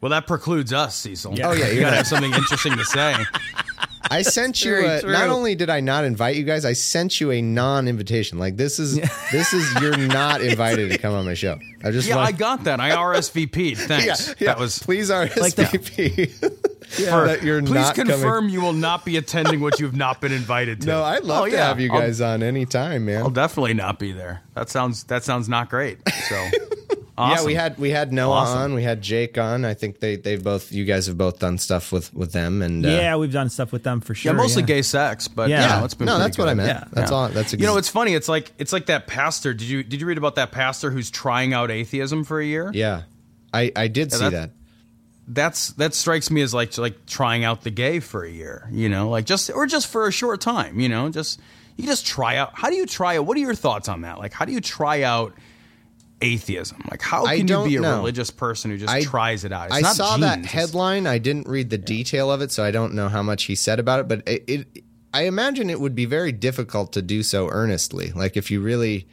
well, that precludes us, Cecil. Oh, yeah, you gotta have something interesting to say. [LAUGHS] I sent you. A, not only did I not invite you guys, I sent you a non-invitation. Like this is this is you're not [LAUGHS] invited to come on my show. I just Yeah, want, I got that. I [LAUGHS] RSVP'd. Thanks. Yeah, yeah. That was please RSVP. [LAUGHS] for- that you're please not coming. confirm you will not be attending what you've not been invited to. No, I'd love Oh, to yeah. have you I'll- guys on anytime, man. I'll definitely not be there. That sounds that sounds not great. So awesome. Yeah, we had we had Noah Awesome. on, we had Jake on. I think they they've both you guys have both done stuff with with them and uh, yeah, we've done stuff with them for sure. yeah, mostly yeah. gay sex, but Yeah. yeah, Yeah, no, it's been no, pretty that's what I meant. Yeah. That's Yeah. all. That's you know, it's funny. It's like it's like that pastor. Did you did you read about that pastor who's trying out atheism for a year? yeah. I I did Yeah, see that- that. That's that strikes me as like like trying out the gay for a year. You know, like just or just for a short time. You know, just you just try out. How do you try out? What are your thoughts on that? Like, how do you try out? Atheism, like how can you be a know. religious person who just I- tries it out? It's I saw that headline. I didn't read the detail of it, so I don't know how much he said about it. But it, it I imagine it would be very difficult to do so earnestly. Like if you really,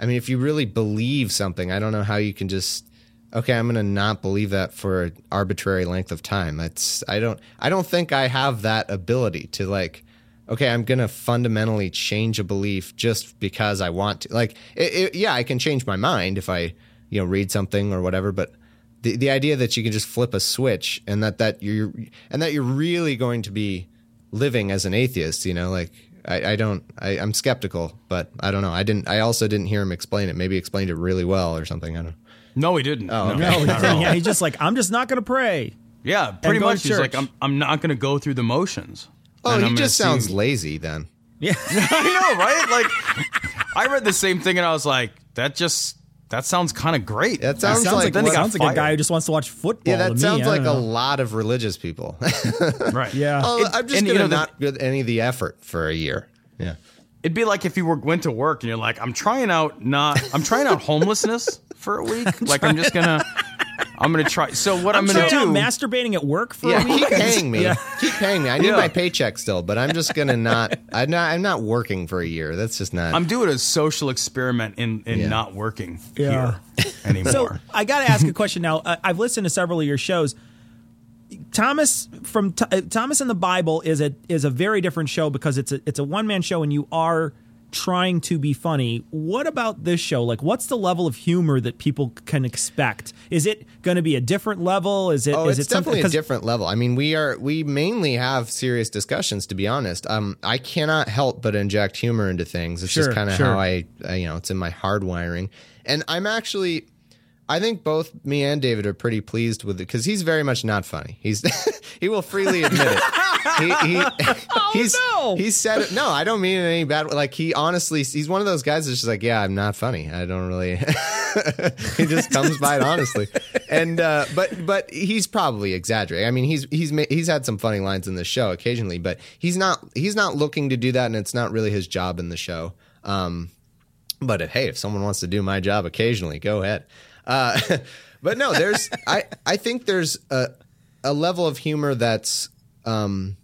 I mean, if you really believe something, I don't know how you can just. Okay, I'm going to not believe that for an arbitrary length of time. That's I don't I don't think I have that ability to like. Okay, I'm going to fundamentally change a belief just because I want to. Like, it, it, yeah, I can change my mind if I, you know, read something or whatever. But the the idea that you can just flip a switch and that that you're and that you're really going to be living as an atheist, you know, like I, I don't I, I'm skeptical, but I don't know. I didn't I also didn't hear him explain it. Maybe he explained it really well or something. I don't know. No, he didn't. Oh, okay. No, [LAUGHS] not at all. yeah, he's just like, I'm just not going to pray. Yeah, pretty much. He's like. I'm, I'm not going to go through the motions. Oh, he I'm just sounds see- lazy then. Yeah, [LAUGHS] I know, right? Like, [LAUGHS] I read the same thing and I was like, that just that sounds kind of great. That sounds, sounds like, like, then he got sounds like a guy who just wants to watch football. yeah, that to me. sounds I like a lot of religious people. [LAUGHS] right. Yeah. oh, And- I'm just and, gonna know, not get any of the effort for a year. Yeah. It'd be like if you were went to work and you're like, I'm trying out not, I'm trying out homelessness for a week. Like I'm just gonna, I'm gonna try. So what I'm, I'm gonna trying do? out masturbating at work for Yeah, a week. keep paying me. [LAUGHS] Yeah. Keep paying me. I need Yeah. my paycheck still, but I'm just gonna not. I'm not. I'm not working for a year. That's just not. I'm doing a social experiment in in Yeah. not working Yeah. here [LAUGHS] anymore. So I got to ask a question now. I- I've listened to several of your shows. Thomas from Th- uh, Thomas and the Bible is a is a very different show because it's a it's a one man show and you are trying to be funny. What about this show? Like, what's the level of humor that people can expect? Is it going to be a different level? Is it? Oh, is it's it definitely a different level. I mean, we are we mainly have serious discussions. To be honest, um, I cannot help but inject humor into things. It's Sure, just kind of sure. how I, I, you know, it's in my hardwiring. And I'm actually, I think both me and David are pretty pleased with it because he's very much not funny. He's [LAUGHS] he will freely admit it. He, he, [LAUGHS] [LAUGHS] he's no. he said it. No, I don't mean it any bad. Like he honestly, he's one of those guys that's just like, yeah, I'm not funny. I don't really. he just comes by it honestly, and uh, but but he's probably exaggerating. I mean, he's he's he's had some funny lines in the show occasionally, but he's not he's not looking to do that, and it's not really his job in the show. Um, but uh, hey, if someone wants to do my job occasionally, go ahead. Uh, [LAUGHS] but no, there's I I think there's a a level of humor that's um,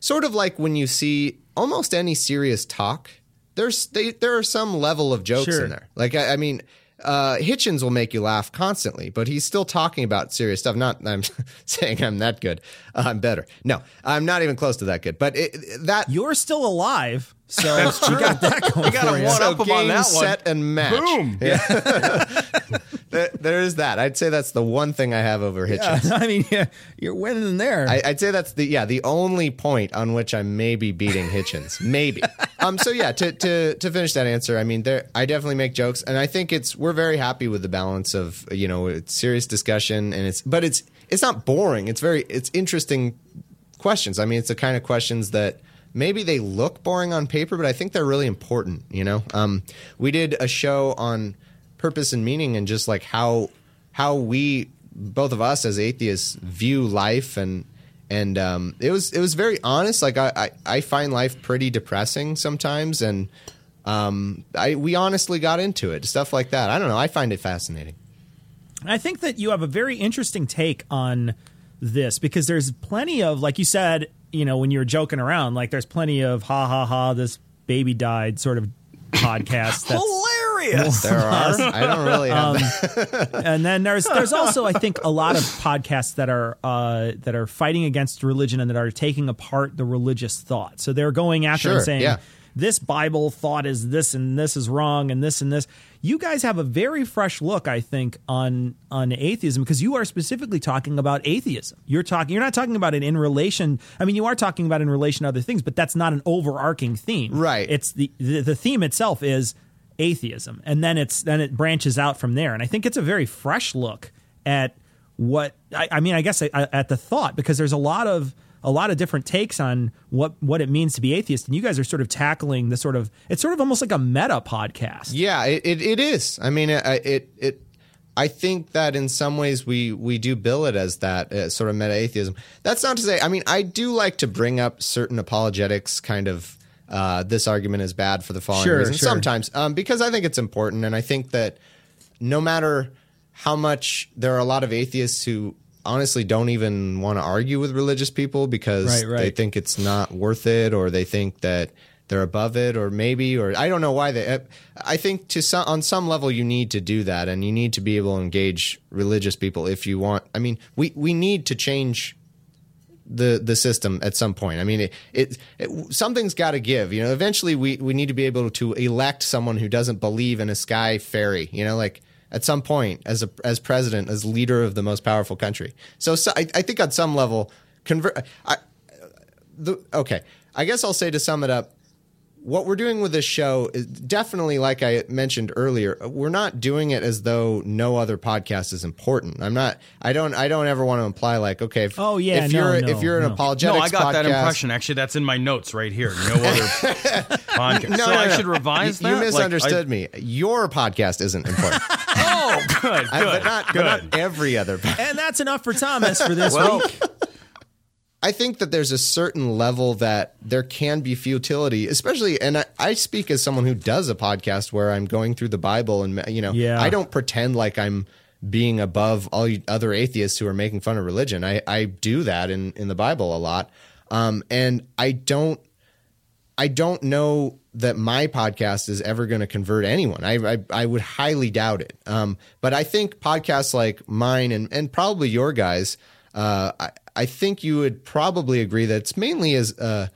sort of like when you see almost any serious talk. There's they, there are some level of jokes Sure. in there. Like I, I mean, uh, Hitchens will make you laugh constantly, but he's still talking about serious stuff. Not I'm [LAUGHS] saying I'm that good. Uh, I'm better. No, I'm not even close to that good. But it, that You're still alive, so you got that going You got a one up game, on that one. set, and match. Boom. [LAUGHS] there, there is that. I'd say that's the one thing I have over Hitchens. [LAUGHS] I mean, yeah, you're winning there. I, I'd say that's the yeah the only point on which I may be beating Hitchens, [LAUGHS] maybe. um. So yeah, to to to finish that answer, I mean, there I definitely make jokes, and I think it's we're very happy with the balance of you know it's serious discussion, and it's but it's it's not boring. It's very it's interesting questions. I mean, it's the kind of questions that maybe they look boring on paper, but I think they're really important. You know, um, we did a show on purpose and meaning, and just like how how we both of us as atheists view life, and and um, it was it was very honest. Like I, I I find life pretty depressing sometimes, and um, I we honestly got into it, stuff like that. I don't know. I find it fascinating. I think that you have a very interesting take on this because there's plenty of, like you said, you know, when you're joking around, like there's plenty of ha ha ha, this baby died sort of podcasts. [LAUGHS] That's Hilarious. There are. I don't [LAUGHS] really have. that. [LAUGHS] and then there's there's also I think a lot of podcasts that are uh, that are fighting against religion and that are taking apart the religious thought. So they're going after and saying yeah. This Bible thought is this and this is wrong and this and this. You guys have a very fresh look, I think, on on atheism because you are specifically talking about atheism. You're talking you're not talking about it in relation. I mean, you are talking about it in relation to other things, but that's not an overarching theme. Right. It's the the, the theme itself is atheism and then it's then it branches out from there and i think it's a very fresh look at what i, I mean i guess at the thought because there's a lot of a lot of different takes on what what it means to be atheist and you guys are sort of tackling the sort of it's sort of almost like a meta podcast Yeah, it, it, it is. I mean, it, it it. I think that in some ways we we do bill it as that uh, sort of meta atheism. That's not to say. I mean, I do like to bring up certain apologetics kind of. Uh, this argument is bad for the following Sure, reason. sure. Sometimes, um, because I think it's important, and I think that no matter how much there are a lot of atheists who honestly don't even want to argue with religious people because Right, right. they think it's not worth it or they think that they're above it or maybe or I don't know why they I think to some on some level you need to do that and you need to be able to engage religious people if you want I mean we we need to change the the system at some point. I mean, it, it, it something's got to give. You know, eventually we we need to be able to elect someone who doesn't believe in a sky fairy. You know, like at some point as a as president, as leader of the most powerful country. So, so I, I think on some level, convert. I, the, okay, I guess I'll say to sum it up, what we're doing with this show is definitely like I mentioned earlier, we're not doing it as though no other podcast is important. I'm not I don't I don't ever want to imply like, okay, if, Oh, yeah, if no, you're no, if you're an no. No, I got that impression. Actually, that's in my notes right here. No [LAUGHS] other podcast. No, so no, I no. should revise You, that. you Like, misunderstood I- me. Your podcast isn't important, [LAUGHS] Oh, good, good, I- but not good. but not every other. podcast. and that's enough for thomas for this well, week I think that there's a certain level that there can be futility, especially, and I, I speak as someone who does a podcast where I'm going through the Bible, and you know, Yeah. I don't pretend like I'm being above all other atheists who are making fun of religion. I, I do that in in the Bible a lot, um, and I don't I don't know that my podcast is ever going to convert anyone. I, I I would highly doubt it. Um, but I think podcasts like mine and and probably your guys, uh, I I think you would probably agree that it's mainly as uh,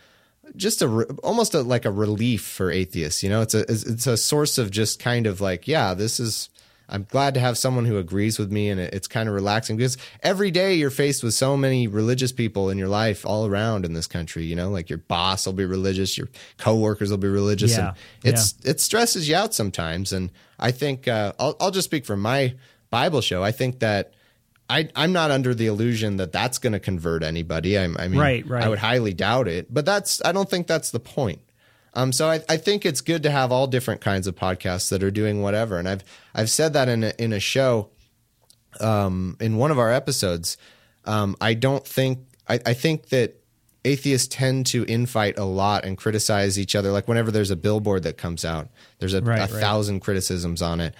just a re- almost a, like a relief for atheists. You know, it's a it's a source of just kind of like yeah, this is. I'm glad to have someone who agrees with me, and it, it's kind of relaxing because every day you're faced with so many religious people in your life all around in this country. You know, like your boss will be religious, your coworkers will be religious, Yeah, and it's it stresses you out sometimes. And I think uh, I'll I'll just speak from my Bible show. I think that I I'm not under the illusion that that's going to convert anybody. I, I mean, Right, right. I would highly doubt it, but that's I don't think that's the point. Um, so I, I think it's good to have all different kinds of podcasts that are doing whatever, and I've I've said that in a, in a show, um, in one of our episodes. Um, I don't think I, I think that atheists tend to infight a lot and criticize each other. Like whenever there's a billboard that comes out, there's a, Right, a right. thousand criticisms on it,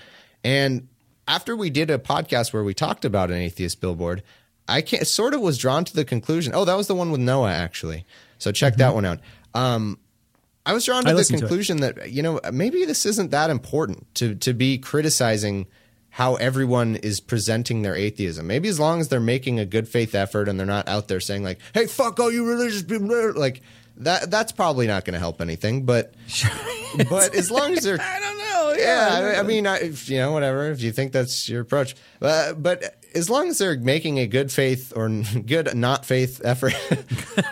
and after we did a podcast where we talked about an atheist billboard, I can't, sort of was drawn to the conclusion. Oh, that was the one with Noah, actually. So check that one out. Um, I was drawn Mm-hmm. I to the listened to conclusion that you know maybe this isn't that important to to be criticizing how everyone is presenting their atheism. Maybe as long as they're making a good faith effort and they're not out there saying like, "Hey, fuck all you religious people," like that that's probably not going to help anything. But [LAUGHS] but as long as they're [LAUGHS] I don't know. yeah, I, I mean, I, if, you know, whatever. If you think that's your approach, uh, but as long as they're making a good faith or [LAUGHS] good not faith effort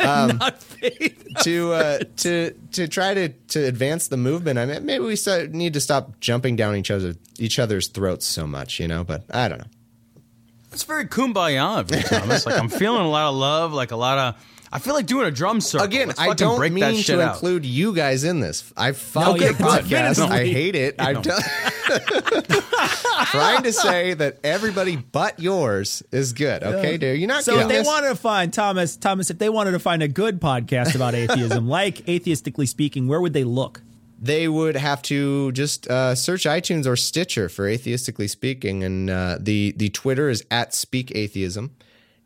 um, Not faith. to uh, to to try to to advance the movement, I mean, maybe we st- need to stop jumping down each other each other's throats so much, you know. But I don't know. It's very kumbaya of you, Thomas. like I'm feeling a lot of love, like a lot of. I feel like doing a drum circle. Again, Let's I don't break that mean shit to out. include you guys in this. I fuck yeah, the podcast. definitely. I hate it. I'm t- [LAUGHS] [LAUGHS] trying to say that everybody but yours is good. Okay, dude, you're not. So if they wanted to find Thomas, Thomas, if they wanted to find a good podcast about [LAUGHS] atheism, like atheistically speaking, where would they look? they would have to just uh, search iTunes or Stitcher for atheistically speaking, and uh, the the Twitter is at Speak Atheism,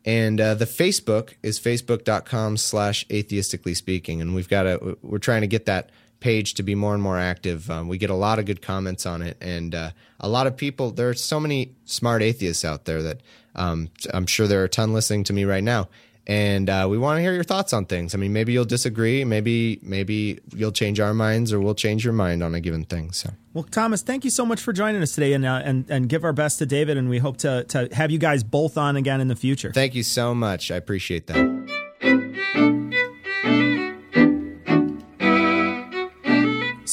and uh, the Facebook is facebook.com slash atheistically speaking, and we've got a we're trying to get that page to be more and more active. Um, we get a lot of good comments on it, and uh, a lot of people. There are so many smart atheists out there that um, I'm sure there are a ton listening to me right now and uh, we want to hear your thoughts on things. I mean, maybe you'll disagree, maybe maybe you'll change our minds, or we'll change your mind on a given thing. So Well, Thomas, thank you so much for joining us today, and uh, and and give our best to David, and we hope to to have you guys both on again in the future. thank you so much. I appreciate that.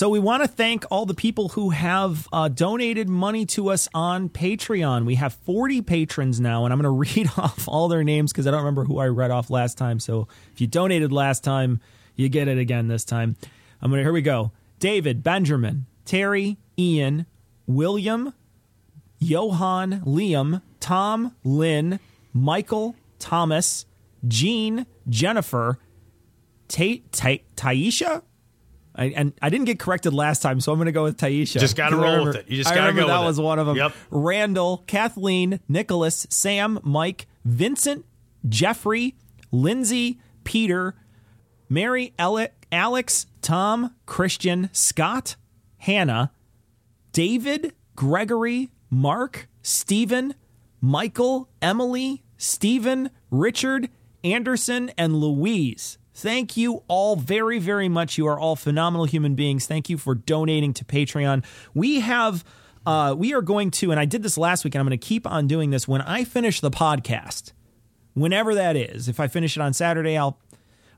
So we want to thank all the people who have uh, donated money to us on Patreon. We have 40 patrons now, and I'm going [LAUGHS] to read off all their names because I don't remember who I read off last time. So if you donated last time, you get it again this time. I'm going to here we go. David, Benjamin, Terry, Ian, William, Johan, Liam, Tom, Lynn, Michael, Thomas, Jean, Jennifer, Ta- Ta- Taisha. I, and I didn't get corrected last time, so I'm going to go with Taisha. Just got to roll remember- with it. You just I gotta remember go that with was it. one of them. Yep. Randall, Kathleen, Nicholas, Sam, Mike, Vincent, Jeffrey, Lindsay, Peter, Mary, Alex, Tom, Christian, Scott, Hannah, David, Gregory, Mark, Stephen, Michael, Emily, Stephen, Richard, Anderson, and Louise. Thank you all very, very much. You are all phenomenal human beings. Thank you for donating to Patreon. We have, uh, we are going to, and I did this last week, and I'm going to keep on doing this when I finish the podcast, whenever that is. If I finish it on Saturday, I'll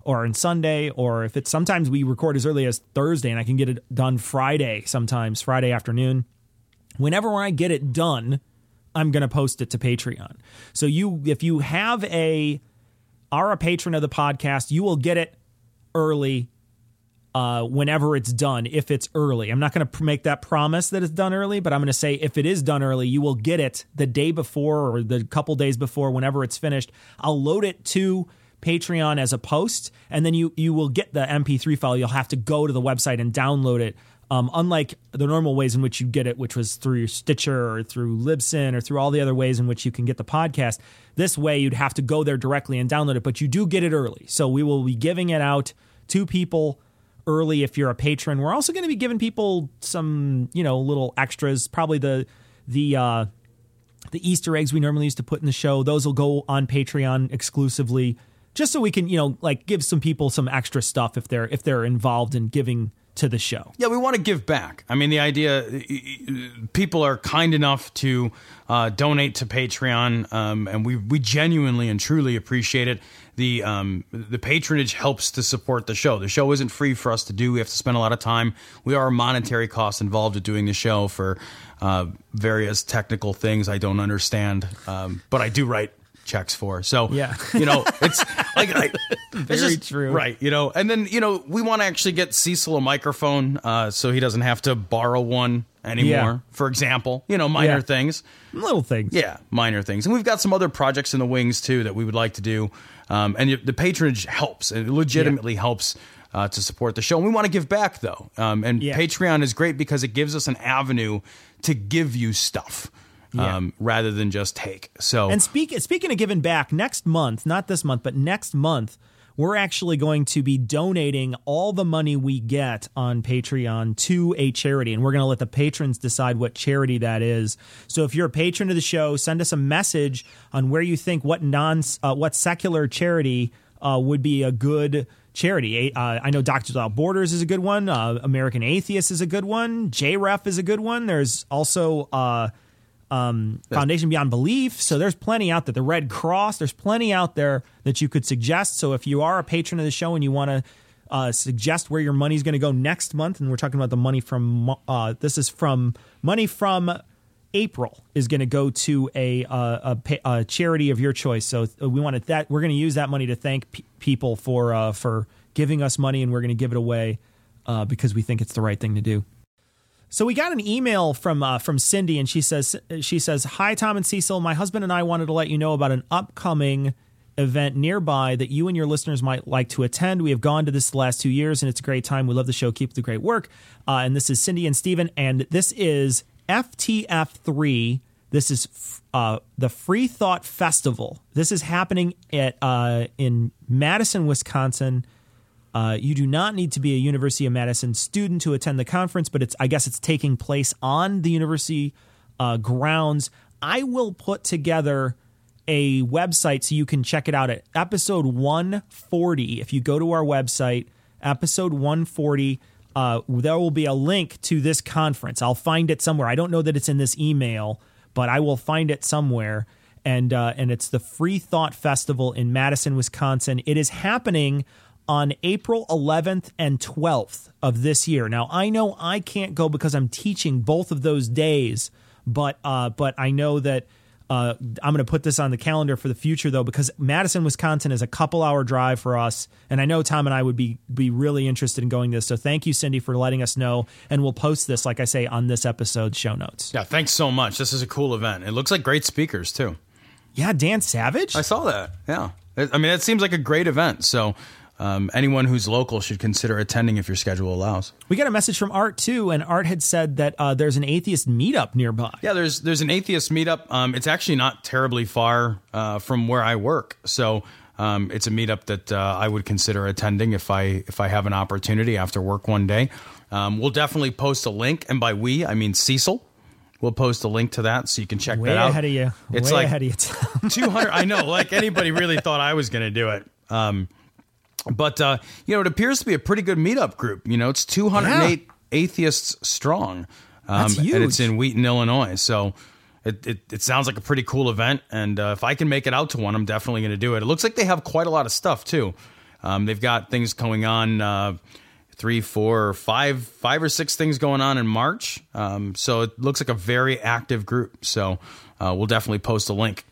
or on Sunday, or if it's sometimes we record as early as Thursday and I can get it done Friday, sometimes Friday afternoon. Whenever I get it done, I'm going to post it to Patreon. So you, if you have a, are a patron of the podcast, you will get it early uh, whenever it's done, if it's early. I'm not going to make that promise that it's done early, but I'm going to say if it is done early, you will get it the day before or the couple days before, whenever it's finished. I'll load it to Patreon as a post, and then you you will get the MP3 file. You'll have to go to the website and download it. Um, unlike the normal ways in which you get it, which was through your Stitcher or through Libsyn or through all the other ways in which you can get the podcast, this way you'd have to go there directly and download it, but you do get it early. So we will be giving it out to people early if you're a patron. We're also going to be giving people some, you know, little extras, probably the the uh the Easter eggs we normally used to put in the show. Those will go on Patreon exclusively just so we can, you know, like give some people some extra stuff if they're if they're involved in giving to the show. Yeah, we want to give back. I mean, the idea people are kind enough to uh, donate to Patreon, um, and we we genuinely and truly appreciate it. The um, the patronage helps to support the show. The show isn't free for us to do. We have to spend a lot of time. We are monetary costs involved with doing the show for uh, various technical things I don't understand, um, but I do write checks for. So Yeah. you know, [LAUGHS] it's like Very just- true. right? You know, and then you know we want to actually get Cecil a microphone uh, so he doesn't have to borrow one anymore. Yeah. For example, you know, minor Yeah. things. Little things. Yeah, minor things, and we've got some other projects in the wings too that we would like to do. Um, and the patronage helps; it legitimately helps. Uh, to support the show, and we want to give back though. Um, and Yeah. Patreon is great because it gives us an avenue to give you stuff Yeah. um, rather than just take. So And speak, speaking of giving back, next month, not this month, but next month, we're actually going to be donating all the money we get on Patreon to a charity. And we're going to let the patrons decide what charity that is. So if you're a patron of the show, send us a message on where you think what non, uh, what secular charity uh, would be a good charity. Uh, I know Doctors Without Borders is a good one. Uh, American Atheist is a good one. JREF is a good one. There's also uh, um, Foundation Beyond Belief. So there's plenty out there. The Red Cross. There's plenty out there that you could suggest. So if you are a patron of the show and you want to uh, suggest where your money is going to go next month, and we're talking about the money from uh, this is from money from April is going to go to a, uh, a, a charity of your choice. So uh, we wanted that. We're going to use that money to thank pe- people for uh, for giving us money, and we're going to give it away uh, because we think it's the right thing to do. So we got an email from uh, from Cindy, and she says she says, "Hi Tom and Cecil, my husband and I wanted to let you know about an upcoming event nearby that you and your listeners might like to attend. We have gone to this the last two years, and it's a great time. We love the show. Keep the great work. Uh, and this is Cindy and Steven, and this is FTF3. This is uh, the Free Thought Festival. This is happening at uh, in Madison, Wisconsin. Uh, you do not need to be a University of Madison student to attend the conference, but it's I guess it's taking place on the university uh, grounds. I will put together a website so you can check it out at episode 140. If you go to our website, episode 140, uh, there will be a link to this conference. I'll find it somewhere. I don't know that it's in this email, but I will find it somewhere. And uh, and it's the Free Thought Festival in Madison, Wisconsin. It is happening on April 11th and 12th of this year. Now I know I can't go because I'm teaching both of those days, but uh, but I know that uh, I'm going to put this on the calendar for the future though, because Madison, Wisconsin is a couple hour drive for us, and I know Tom and I would be be really interested in going this. So thank you, Cindy, for letting us know, and we'll post this, like I say, on this episode's show notes. Yeah, thanks so much. This is a cool event. It looks like great speakers too. Yeah, Dan Savage. I saw that. Yeah, I mean, it seems like a great event. So um, anyone who's local should consider attending if your schedule allows. We got a message from Art too, and Art had said that uh, there's an atheist meetup nearby. Yeah, there's there's an atheist meetup. Um, it's actually not terribly far uh, from where I work, so um, it's a meetup that uh, I would consider attending if I if I have an opportunity after work one day. Um, we'll definitely post a link, and by we I mean Cecil. We'll post a link to that so you can check Way that out. ahead of you. It's Way like ahead of you. 200 i know like anybody really thought i was going to do it um, but uh, you know it appears to be a pretty good meetup group. You know it's 208 atheists strong um, and it's in wheaton illinois. So it, it, it sounds like a pretty cool event and uh, if i can make it out to one i'm definitely going to do it. It looks like they have quite a lot of stuff too. Um, they've got things going on uh, three four five five or six things going on in march. Um, so it looks like a very active group. So uh, we'll definitely post a link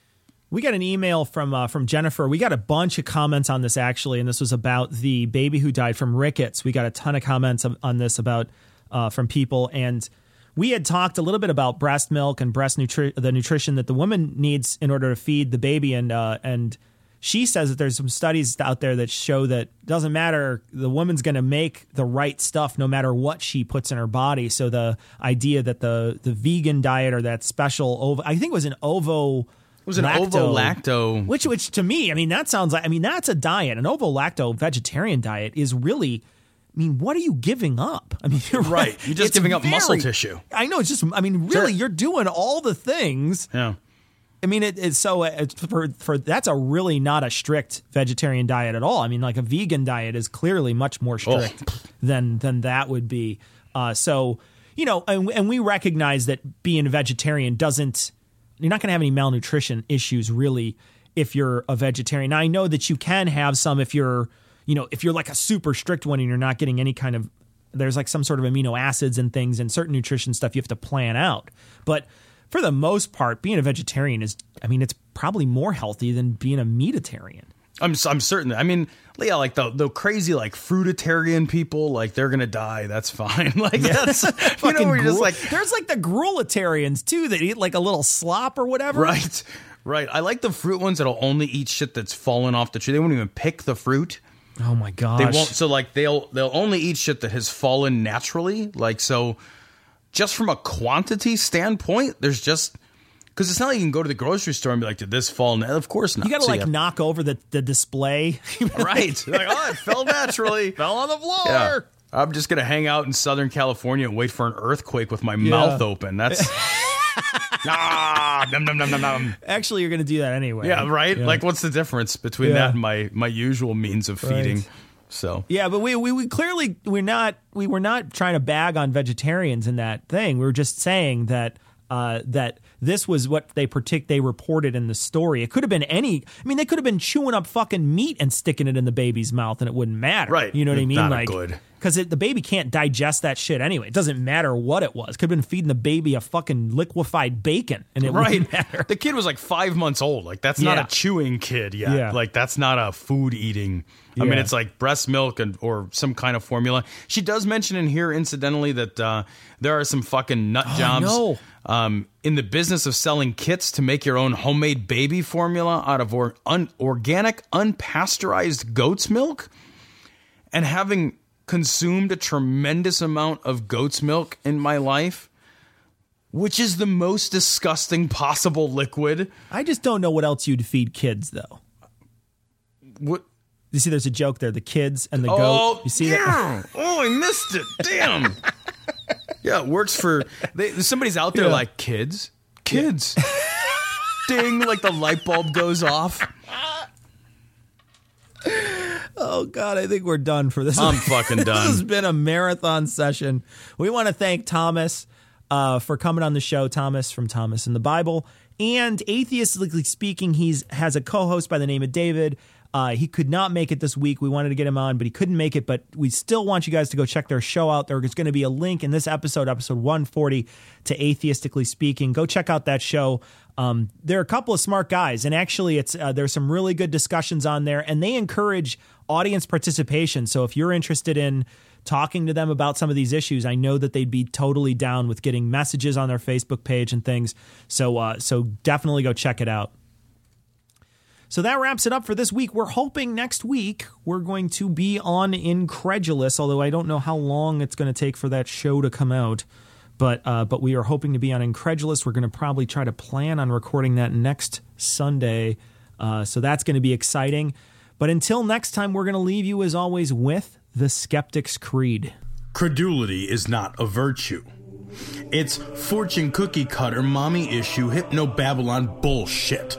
We got an email from uh, from Jennifer. We got a bunch of comments on this actually, and this was about the baby who died from rickets. We got a ton of comments on this about uh, from people, and we had talked a little bit about breast milk and breast nutri- the nutrition that the woman needs in order to feed the baby, and uh, and she says that there's some studies out there that show that doesn't matter the woman's going to make the right stuff no matter what she puts in her body. So the idea that the the vegan diet or that special ovo, I think it was an ovo. It was an ovo-lacto- which which to me, I mean, that sounds like I mean that's a diet. An ovo lacto vegetarian diet is really. I mean, what are you giving up? I mean, you're Right. You're just giving up muscle tissue. I know. It's just. I mean, really, you're doing all the things. Yeah. I mean, it, it's so it's for for that's a really not a strict vegetarian diet at all. I mean, like a vegan diet is clearly much more strict than than that would be. Uh, so you know, and, and we recognize that being a vegetarian doesn't you're not going to have any malnutrition issues really if you're a vegetarian. Now, I know that you can have some if you're you know if you're like a super strict one and you're not getting any kind of there's like some sort of amino acids and things and certain nutrition stuff you have to plan out, but for the most part, being a vegetarian is, I mean, it's probably more healthy than being a meatitarian. I'm I'm certain. that- I mean, yeah, like the the crazy like fruitarian people, like they're gonna die. That's fine. [LAUGHS] Like that's you [LAUGHS] know, we're just like there's like the gruelitarians too that eat like a little slop or whatever. right, right. I like the fruit ones that'll only eat shit that's fallen off the tree. They won't even pick the fruit. Oh my gosh. They won't. So like they'll they'll only eat shit that has fallen naturally. Like so, just from a quantity standpoint, there's just because it's not like you can go to the grocery store and be like, "Did this fall?" na-" Of course not. You got to So like have- knock over the, the display. [LAUGHS] right. like, oh, it fell naturally. [LAUGHS] Fell on the floor. Yeah. I'm just gonna hang out in Southern California and wait for an earthquake with my mouth open. That's [LAUGHS] ah, num, num, num, num, num. Actually, you're going to do that anyway. yeah, right. Yeah. Like, what's the difference between Yeah. that and my my usual means of feeding? So Yeah, but we, we we clearly we're not we were not trying to bag on vegetarians in that thing. We were just saying that uh, that this was what they partic- they reported in the story. It could have been any. I mean, they could have been chewing up fucking meat and sticking it in the baby's mouth, and it wouldn't matter. Right. You know what I mean? Not like good. because the baby can't digest that shit anyway. It doesn't matter what it was. Could have been feeding the baby a fucking liquefied bacon, and it right. wouldn't [LAUGHS] matter. The kid was like five months old. Like that's not Yeah. a chewing kid yet. Yeah. Like that's not a food eating. I mean, it's like breast milk and or some kind of formula. She does mention in here, incidentally, that uh, there are some fucking nut jobs no. Um, in the business of selling kits to make your own homemade baby formula out of or, un, organic, unpasteurized goat's milk. And having consumed a tremendous amount of goat's milk in my life, which is the most disgusting possible liquid. I just don't know what else you'd feed kids though. What? You see, there's a joke there. The kids and the Oh, goat. You see that? [LAUGHS] Oh, I missed it. Damn. Yeah, it works for. They, somebody's out there Yeah. like kids, kids. [LAUGHS] Ding! Like the light bulb goes off. Oh God, I think we're done for this. I'm fucking [LAUGHS] done. this has been a marathon session. We want to thank Thomas uh, for coming on the show. Thomas from Thomas and the Bible, and atheistically speaking, he's has a co-host by the name of David. Uh, he could not make it this week. We wanted to get him on, but he couldn't make it. But we still want you guys to go check their show out. There's going to be a link in this episode, episode 140, to atheistically speaking. Go check out that show. Um, they're a couple of smart guys, and actually, it's uh, there's some really good discussions on there, and they encourage audience participation. So if you're interested in talking to them about some of these issues, I know that they'd be totally down with getting messages on their Facebook page and things. So uh, so definitely go check it out. So that wraps it up for this week. We're hoping next week we're going to be on Incredulous, although I don't know how long it's going to take for that show to come out. But uh, but we are hoping to be on Incredulous. We're going to probably try to plan on recording that next Sunday. Uh, so that's going to be exciting. But until next time, we're going to leave you as always with the Skeptic's Creed. Credulity is not a virtue. It's fortune cookie cutter, mommy issue, hypno Babylon bullshit.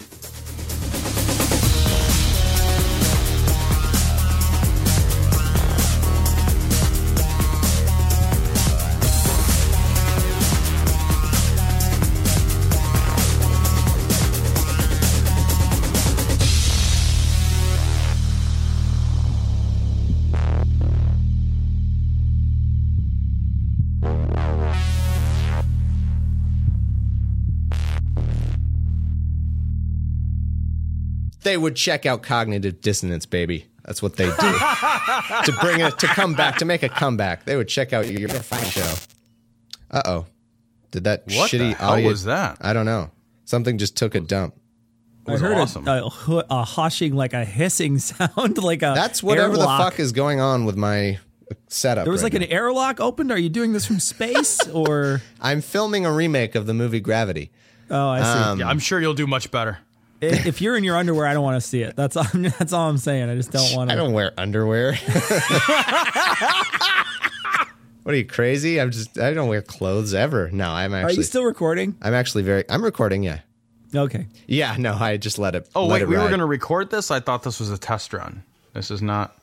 They would check out cognitive dissonance, baby. That's what they do [LAUGHS] to bring it to come back to make a comeback. They would check out your show. Uh oh, did that What the shitty hell audio? was that? I don't know. Something just took a dump. I heard awesome. a, a, a hushing, like a hissing [LAUGHS] sound, like a That's whatever the fuck is going on with my setup. There was right like now. an airlock opened. Are you doing this from [LAUGHS] space or? I'm filming a remake of the movie Gravity. Oh, I see. Um, Yeah, I'm sure you'll do much better. I- if you're in your underwear, I don't want to see it. That's all. [LAUGHS] That's all I'm saying. I just don't want to. I don't wear underwear. [LAUGHS] what are you crazy? I'm just I don't wear clothes ever. No, I'm actually. Are you still recording? I'm actually very I'm recording, yeah. Okay. Yeah, no, I just let it Oh let wait, it we were going to record this. I thought this was a test run. This is not.